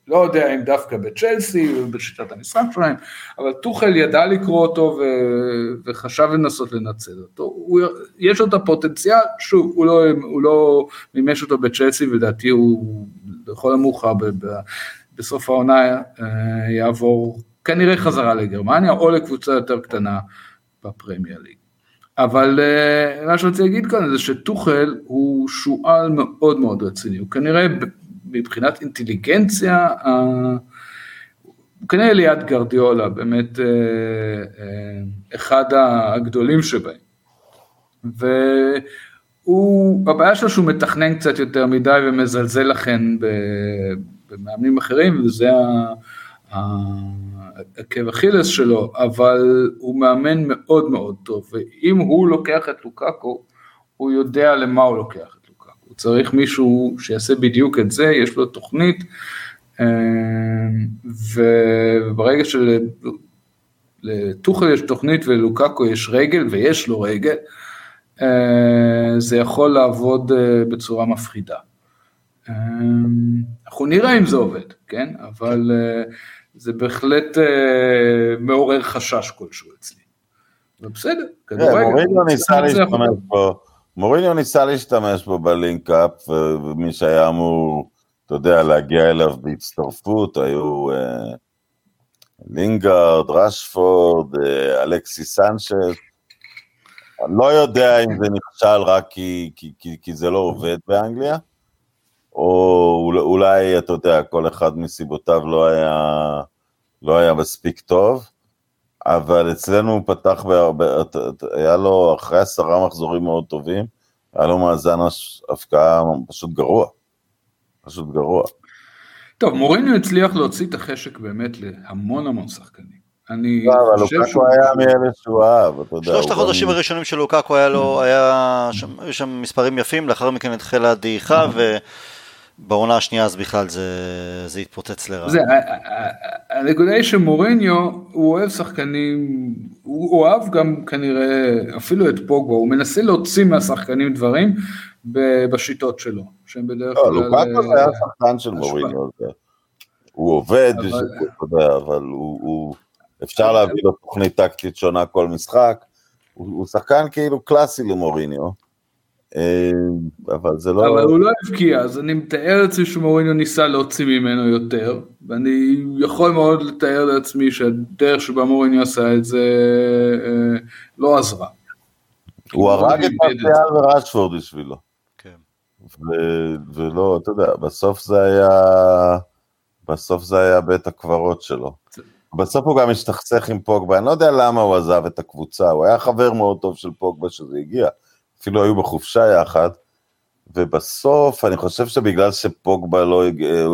לא יודע אם דווקא בצ'לסי ובשיטת המשחק שלהם, אבל טוחל ידע לקרוא אותו ו, וחשב לנסות לנצל אותו, הוא, יש לו את הפוטנציאל, שוב, הוא לא, הוא לא מימש אותו בצ'לסי ולדעתי הוא לכל המאוחר בסוף העונה אה, יעבור כנראה חזרה לגרמניה או לקבוצה יותר קטנה בפרמייר ליג. אבל uh, מה רוצה להגיד כאן זה שטוחל הוא שועל מאוד מאוד רציני, הוא כנראה מבחינת אינטליגנציה, הוא כנראה ליד גרדיולה, באמת uh, uh, אחד הגדולים שבהם. והוא, הבעיה שלו שהוא מתכנן קצת יותר מדי ומזלזל לכן במאמנים אחרים, וזה ה... עקב אכילס שלו, אבל הוא מאמן מאוד מאוד טוב, ואם הוא לוקח את לוקאקו, הוא יודע למה הוא לוקח את לוקאקו. הוא צריך מישהו שיעשה בדיוק את זה, יש לו תוכנית, אה, וברגע שלטוחל יש תוכנית וללוקאקו יש רגל, ויש לו רגל, אה, זה יכול לעבוד אה, בצורה מפחידה. אנחנו נראה אם זה עובד, כן? אבל זה בהחלט אה, מעורר חשש כלשהו אצלי. ובסדר, כדורגל. מוריניו ניסה להשתמש בו, מוריניו ניסה להשתמש בו ב link-up, ומי שהיה אמור, אתה יודע, להגיע אליו בהצטרפות, היו אה, לינגארד, רשפורד, אה, אלכסיס סנצ'ס. אני לא יודע אם זה נכשל רק כי, כי, כי, כי זה לא עובד באנגליה, או אולי, אתה יודע, כל אחד מסיבותיו לא היה, לא היה מספיק טוב, אבל אצלנו הוא פתח בהרבה, היה לו אחרי עשרה מחזורים מאוד טובים, היה לו מאזן הפקעה פשוט גרוע, פשוט גרוע. טוב, מוריניו הצליח להוציא את החשק באמת להמון המון שחקנים. אני לא, אבל לוקקו היה מאלה שהוא אהב, אתה יודע. שלושת החודשים הראשונים של לוקקו היה לו, היה שם מספרים יפים, לאחר מכן התחילה הדעיכה, ו... בעונה השנייה אז בכלל זה, זה התפוצץ לרע. זה, הנקודה היא שמוריניו, הוא אוהב שחקנים, הוא אוהב גם כנראה אפילו את פוגו, הוא מנסה להוציא מהשחקנים דברים בשיטות שלו, שהם בדרך לא, כלל... לא, לוקאקו זה היה שחקן של מוריניו, הוא עובד, אבל, אבל הוא, הוא, אפשר להביא לו תוכנית טקטית שונה כל משחק, הוא, הוא שחקן כאילו קלאסי למוריניו. אה, אבל זה לא... אבל הוא לא הבקיע, אז אני מתאר לעצמי שמוריניו ניסה להוציא ממנו יותר, ואני יכול מאוד לתאר לעצמי שהדרך שבה מוריניו עשה את זה אה, לא עזרה. הוא הרג את מרסיאל ורשפורד בשבילו. כן. ולא, אתה יודע, בסוף זה היה... בסוף זה היה בית הקברות שלו. בסוף הוא גם השתכסך עם פוגבה, אני לא יודע למה הוא עזב את הקבוצה, הוא היה חבר מאוד טוב של פוגבה שזה הגיע. אפילו היו בחופשה יחד, ובסוף אני חושב שבגלל שפוגבה לא,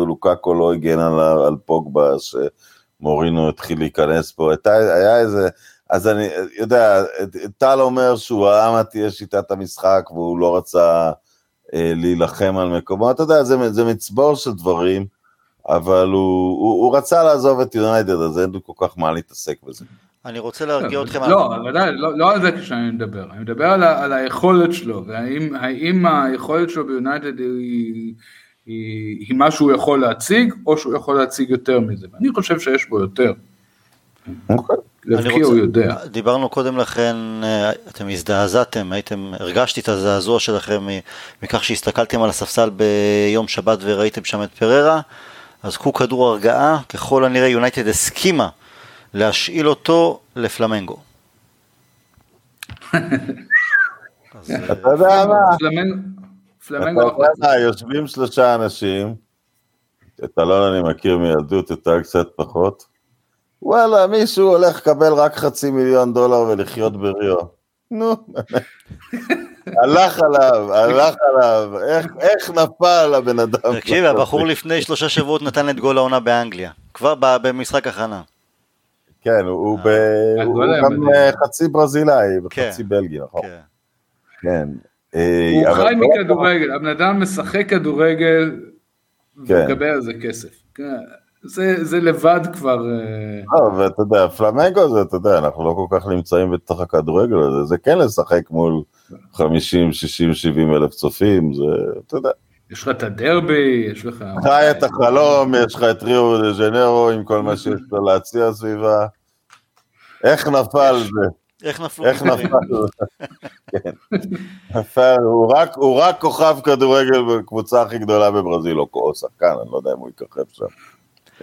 לוקקו לא הגן על, על פוגבה, שמורינו התחיל להיכנס פה, הייתה, היה איזה, אז אני יודע, טל אומר שהוא ראה מה תהיה שיטת המשחק והוא לא רצה אה, להילחם על מקומו, אתה יודע, זה, זה מצבור של דברים, אבל הוא, הוא, הוא רצה לעזוב את יונייטד, אז אין לי כל כך מה להתעסק בזה. אני רוצה להרגיע אתכם. לא, ודאי, לא, לא על זה כשאני מדבר, אני מדבר על, על היכולת שלו, והאם היכולת שלו ביונייטד היא, מה שהוא יכול להציג, או שהוא יכול להציג יותר מזה, ואני חושב שיש בו יותר. אוקיי. להבקיע הוא יודע. דיברנו קודם לכן, אה, אתם הזדעזעתם, הייתם, הרגשתי את הזעזוע שלכם מכך שהסתכלתם על הספסל ביום שבת וראיתם שם את פררה, אז קחו כדור הרגעה, ככל הנראה יונייטד הסכימה להשאיל אותו לפלמנגו. [laughs] אתה יודע מה? פלמנגו. יושבים שלושה אנשים, את אלון אני מכיר מילדות, אתה קצת פחות. וואלה, מישהו הולך לקבל רק חצי מיליון דולר ולחיות בריו. נו. הלך עליו, הלך עליו, איך נפל הבן אדם. תקשיב, הבחור לפני שלושה שבועות נתן את גול העונה באנגליה, כבר במשחק הכנה. כן, הוא אה, גם חצי ברזילאי וחצי כן, בלגי, נכון? כן. כן. הוא חי מכדורגל, הבן אדם משחק כדורגל ומקבל על זה כסף. זה, זה לבד כבר... אה, לא, ואתה יודע, פלמנגו זה, אתה יודע, אנחנו לא כל כך נמצאים בתוך הכדורגל הזה, זה כן לשחק מול 50, 60, 70 אלף צופים, זה, אתה יודע. יש לך את הדרבי, יש לך... חי את החלום, יש לך את ריו דה ז'נרו עם כל מה שיש לו להציע סביבה. איך נפל זה? איך נפלו? איך נפל? כן. הוא רק כוכב כדורגל בקבוצה הכי גדולה בברזיל, או שחקן, אני לא יודע אם הוא יככב שם.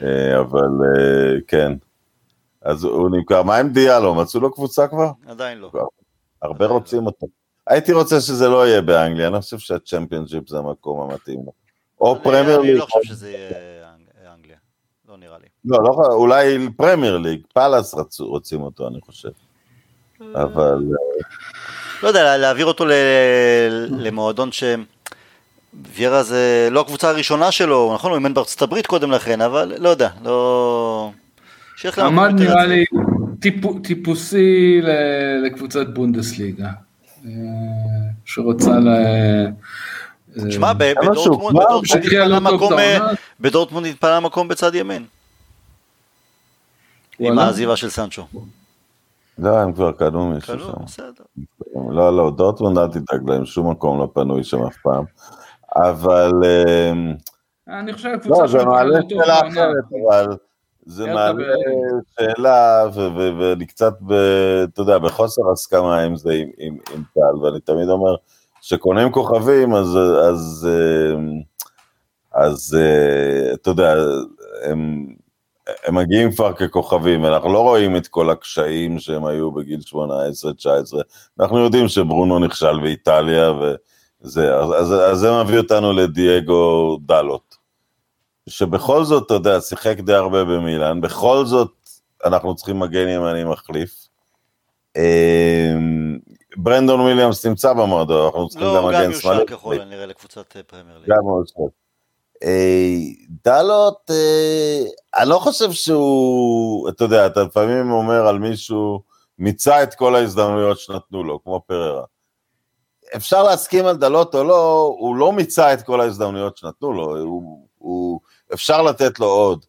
אה, אבל אה, כן. אז הוא נמכר. מה עם דיאלו? מצאו לו קבוצה כבר? עדיין לא. הרבה רוצים אותו. הייתי רוצה שזה לא יהיה באנגליה, אני חושב שהצ'מפיונשיפ זה המקום המתאים. או פרמייר ליג. אני לא חושב שזה יהיה אנגליה, לא נראה לי. לא, לא, אולי פרמייר ליג, פאלאס רוצים אותו, אני חושב. אבל... לא יודע, להעביר אותו למועדון ש... ויירה זה לא הקבוצה הראשונה שלו, נכון, הוא אימן בארצות הברית קודם לכן, אבל לא יודע, לא... עמד נראה לי טיפוסי לקבוצת בונדסליגה, אה, שרוצה ל... תשמע, בדורטמונד התפנה מקום בצד ימין. עם העזיבה של סנצ'ו. לא, הם כבר קנו מישהו שם. לא, לא, דורטמונד אל תדאג להם, שום מקום לא פנוי שם אף פעם. אבל... אני חושב קבוצה לא, זה מעלה שאלה אחרת, אבל זה מעלה שאלה, ואני קצת, אתה יודע, בחוסר הסכמה עם זה, עם טל, ואני תמיד אומר, כשקונים כוכבים, אז, אז, אמ, אז אה, אתה יודע, הם, הם מגיעים כבר ככוכבים, אנחנו לא רואים את כל הקשיים שהם היו בגיל 18-19, אנחנו יודעים שברונו נכשל באיטליה, ו... זה, אז, אז, אז זה מביא אותנו לדיוגו דלות, שבכל זאת, אתה יודע, שיחק די הרבה במילאן, בכל זאת אנחנו צריכים מגן ימני מחליף. אמ, ברנדון וויליאמס נמצא במועדון, אנחנו צריכים לא, גם מגן שמאלי. לא, גם יושאל ככל הנראה לקבוצת אה, פרמייר ליג. גם יושאל. אה, דלות, אה, אני לא חושב שהוא, אתה יודע, אתה לפעמים אומר על מישהו, מיצה את כל ההזדמנויות שנתנו לו, כמו פררה. אפשר להסכים על דלות או לא, הוא לא מיצה את כל ההזדמנויות שנתנו לו, הוא, הוא, אפשר לתת לו עוד.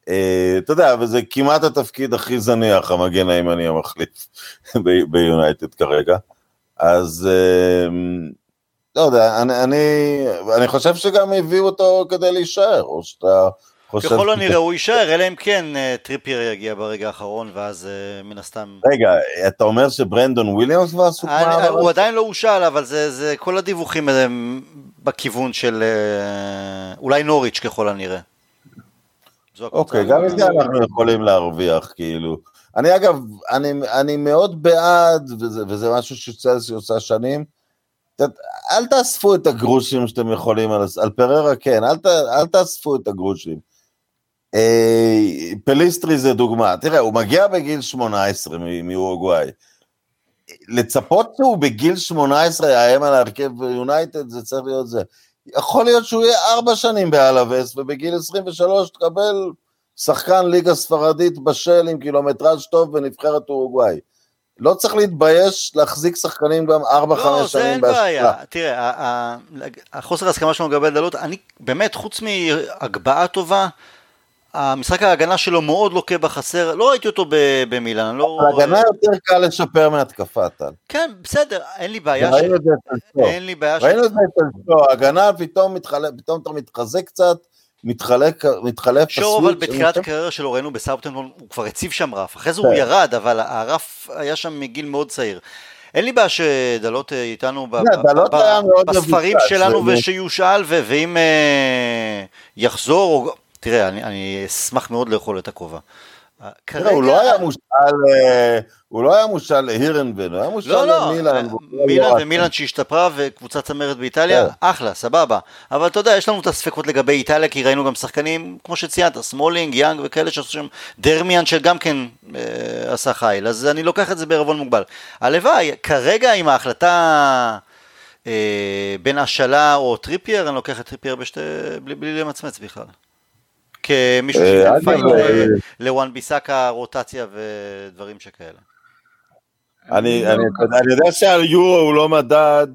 Uh, אתה יודע, וזה כמעט התפקיד הכי זניח, המגן הימני המחליף [laughs] ביונייטד כרגע. אז uh, לא יודע, אני, אני, אני חושב שגם הביאו אותו כדי להישאר, או שאתה חושב... ככל הנראה הוא יישאר, אלא אם כן אה, טריפייר יגיע ברגע האחרון, ואז אה, מן הסתם... רגע, אתה אומר שברנדון וויליאמס כבר סוכמה? הוא עדיין לא הושאל, אבל זה, זה כל הדיווחים הם בכיוון של אולי נוריץ' ככל הנראה. אוקיי, גם את זה אנחנו יכולים להרוויח, כאילו. אני אגב, אני, אני מאוד בעד, וזה, וזה משהו שצלסי עושה שנים, אל תאספו את הגרושים שאתם יכולים, על, על פריירה כן, אל, ת, אל תאספו את הגרושים. אה, פליסטרי זה דוגמה, תראה, הוא מגיע בגיל 18 מאורוגוואי. לצפות שהוא בגיל 18 יאיים על ההרכב ביונייטד, זה צריך להיות זה. יכול להיות שהוא יהיה ארבע שנים באלאבס, ובגיל 23 תקבל שחקן ליגה ספרדית בשל עם קילומטראז' טוב בנבחרת אורוגוואי. לא צריך להתבייש להחזיק שחקנים גם 4-5 לא, שנים בהשקעה. לא, זה אין בעיה. תראה, החוסר ההסכמה שלנו לגבי דלות, אני באמת, חוץ מהגבהה טובה, המשחק ההגנה שלו מאוד לוקה בחסר, לא ראיתי אותו במילאן, לא... ההגנה יותר קל לשפר מהתקפה, טל. כן, בסדר, אין לי בעיה. ראינו את זה אצל אין לי בעיה ראינו את זה אצל ההגנה פתאום אתה מתחזק קצת, מתחלק, מתחלף שור, אבל בתחילת הקריירה שלו ראינו בסאוטנטון, הוא כבר הציב שם רף, אחרי זה הוא כן. ירד, אבל הרף היה שם מגיל מאוד צעיר. אין לי בעיה שדלות אה, איתנו בספרים שלנו ושיושאל, ואם אה, יחזור, תראה, אני אשמח מאוד לאכול את הכובע. כרגע... הוא לא היה מושאל, אה, הוא לא היה מושאל להירנבן, הוא היה מושאל לא, לא, למילאן. מילאן ומילאן שהשתפרה וקבוצת צמרת באיטליה, כן. אחלה, סבבה. אבל אתה יודע, יש לנו את הספקות לגבי איטליה, כי ראינו גם שחקנים, כמו שציינת, סמולינג, יאנג וכאלה שעשו שם, דרמיאן שגם כן אה, עשה חיל, אז אני לוקח את זה בערבון מוגבל. הלוואי, כרגע עם ההחלטה אה, בין השאלה או טריפייר, אני לוקח את טריפייר בשתי, בלי, בלי למצמץ בכלל. כמישהו אה, שייתן אגב, fight אה, לוואן ביסאקה, רוטציה ודברים שכאלה. אני, לא אני, ככה. אני יודע שהיורו הוא לא מדד,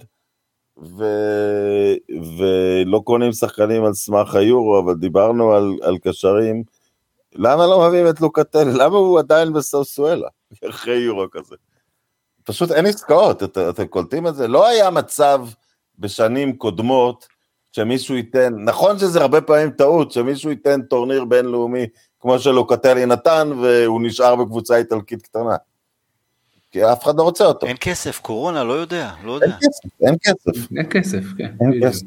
ו, ולא קונים שחקנים על סמך היורו, אבל דיברנו על, על קשרים. למה לא מביאים את לוקטלי? [laughs] למה הוא עדיין בסוסואלה, [laughs] אחרי יורו כזה? פשוט אין עסקאות, את, אתם קולטים את זה? לא היה מצב בשנים קודמות שמישהו ייתן, נכון שזה הרבה פעמים טעות, שמישהו ייתן טורניר בינלאומי כמו שלוקטלי נתן, והוא נשאר בקבוצה איטלקית קטנה. כי אף אחד לא רוצה אותו. אין כסף, קורונה, לא יודע, לא אין יודע. כסף, אין כסף. אין כסף, כן. אין. כסף.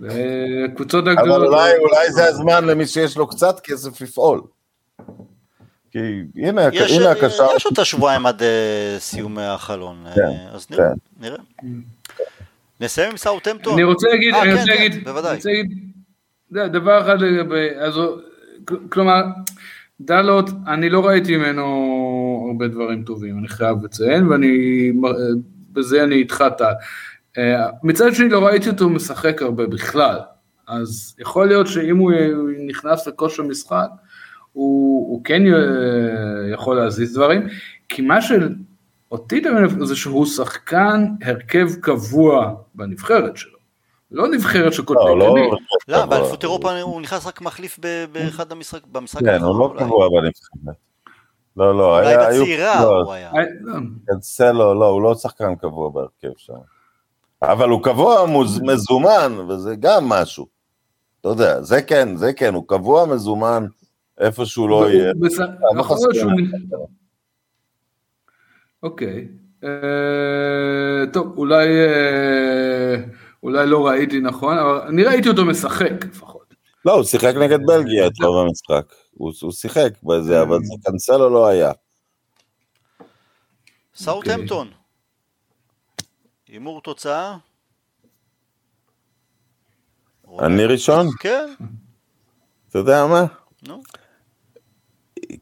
וקבוצות אבל הגדולות... אולי, אולי זה הזמן למי שיש לו קצת כסף לפעול. כי הנה, יש, הנה הקשר. יש עוד השבועיים עד אה, סיום החלון, כן, אה, אז נראה, כן. נראה. נסיים עם סאוטהמפטון. אני רוצה להגיד, אה, אני כן, רוצה כן, להגיד, בוודאי. אני רוצה להגיד, זה דבר אחד לגבי, אז כלומר, דלות, אני לא ראיתי ממנו הרבה דברים טובים, אני חייב לציין, ואני, בזה אני איתך טל. אה, מצד שני לא ראיתי אותו משחק הרבה בכלל, אז יכול להיות שאם הוא נכנס לכושר משחק, הוא, הוא כן אה, יכול להזיז דברים, כי מה שאותי דמיין זה שהוא שחקן הרכב קבוע בנבחרת שלו, לא נבחרת של לא, קוטלי לא. לא, באליפות אירופה הוא נכנס רק מחליף באחד המשחק, במשחק כן, הוא לא. קבוע בנבחרת. לא, לא, אולי בצעירה לא, הוא היה. אה, לא, קנסלו, לא, הוא לא שחקן קבוע בהרכב שם. אבל הוא קבוע מזומן, וזה גם משהו. אתה יודע, זה כן, זה כן, הוא קבוע מזומן איפה שהוא לא יהיה. הוא בס- לא יכול חסר להיות שהוא... להם. אוקיי. אה, טוב, אולי אה, אולי לא ראיתי נכון, אבל אני ראיתי אותו משחק לפחות. לא, הוא שיחק נגד בלגיה את רוב המשחק. הוא, הוא שיחק בזה, אבל זה קנסלו לא היה. סאוטהמפטון. הימור תוצאה? אני ראשון? כן, אתה יודע מה? נו.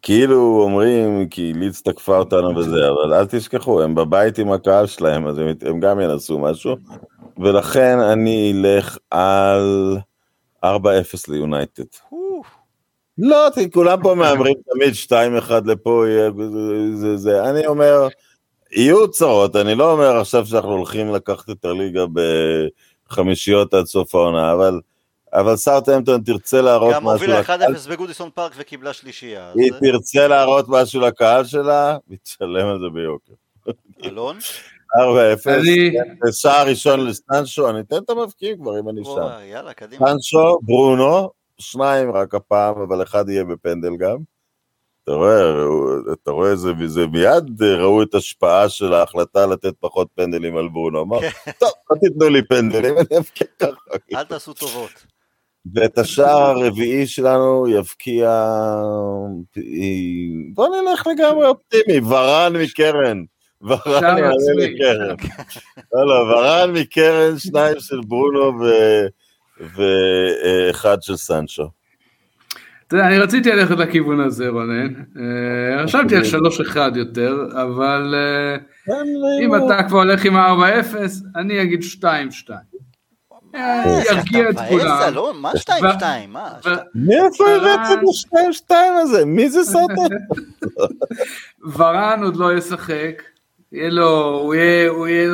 כאילו אומרים, כי לידס תקפה אותנו [laughs] וזה, אבל אל תשכחו, הם בבית עם הקהל שלהם, אז הם, הם גם ינסו משהו, ולכן אני אלך על 4-0 ליונייטד. לא, כולם פה מהמרים תמיד 2-1 לפה, יהיה, זה, זה, זה, אני אומר, יהיו צרות, אני לא אומר עכשיו שאנחנו הולכים לקחת את הליגה בחמישיות עד סוף העונה, אבל, אבל סאוטהמפטון תרצה להראות גם משהו הובילה לקהל 1-0 בגודיסון פארק וקיבלה שלישייה. אז, היא אה, תרצה להראות משהו לקהל שלה, היא תשלם על זה ביוקר. אלון? 4-0, אני- שער ראשון לסטנשו, אני אתן את המבקיעים כבר אם אני שם. וואי, יאללה, קדימה. סטנשו, ברונו, שניים רק הפעם, אבל אחד יהיה בפנדל גם. אתה רואה, אתה רואה, זה, זה מיד ראו את השפעה של ההחלטה לתת פחות פנדלים על ברונו. אמר, טוב, לא תיתנו לי פנדלים, אני אבקיע ככה. אל תעשו טובות. ואת השער הרביעי שלנו יבקיע... בוא נלך לגמרי אופטימי, ורן מקרן. ורן יעלה. מקרן. לא, לא, ורן מקרן, שניים של ברונו ואחד של סנצ'ו. אתה יודע, אני רציתי ללכת לכיוון הזה, רונן. אה, חשבתי על 3-1 יותר, אבל אה, אם אתה כבר הולך עם 4-0, אני אגיד 2-2. אה, ירגיע את כולם. אלון, מה 2-2? מה? מאיפה ורן- הבאת את השתיים שתיים הזה? מי זה סרטן? [laughs] ורן עוד לא ישחק, יהיה לו, הוא יהיה,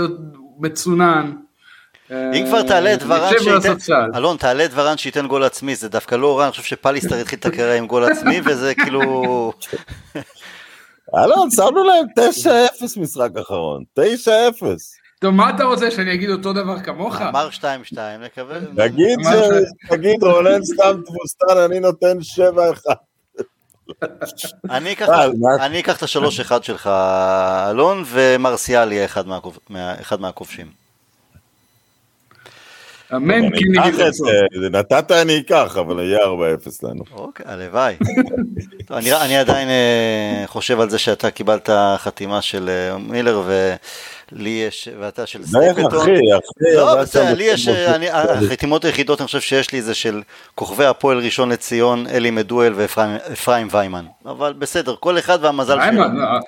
מצונן. אם כבר תעלה את ורן נשב על שייתן. אלון תעלה את ורן שייתן גול עצמי, זה דווקא לא רע, אני חושב שפליסטר התחיל את הקריירה עם גול עצמי וזה כאילו, [laughs] אלון, שמנו להם 9-0 משחק אחרון. 9-0. טוב, מה אתה רוצה, שאני אגיד אותו דבר כמוך? אמר 2-2, נקווה, תגיד רונן סתם תבוסתן, אני נותן 7-1. אני אקח- אה? אני אקח את השלוש אחד שלך אלון ומרסיאל יהיה אחד מהכוב- מה- אחד מהכובשים. אמן אני כי אקח נגיד את בסוף. זה, נתת אני אקח, אבל יהיה 4-0 לנו. אוקיי, הלוואי. [laughs] אני, אני עדיין אה, חושב על זה שאתה קיבלת חתימה של אה, מילר ולי יש, ואתה של בטח, סטפלטון. אחי, אחי. לא, אבל בסדר, לי יש, אה, החתימות היחידות אני חושב שיש לי זה של כוכבי הפועל ראשון לציון, אלי מדואל ואפרים ויימן. אבל בסדר, כל אחד והמזל שלו. ויימן, אה,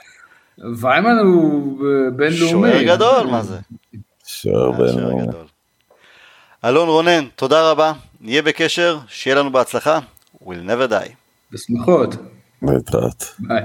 ויימן הוא אה, בינלאומי. שוער גדול, מה זה? שוער בין... אלון רונן, תודה רבה, נהיה בקשר, שיהיה לנו בהצלחה, we'll never die. בשמחות. להתראות. ביי.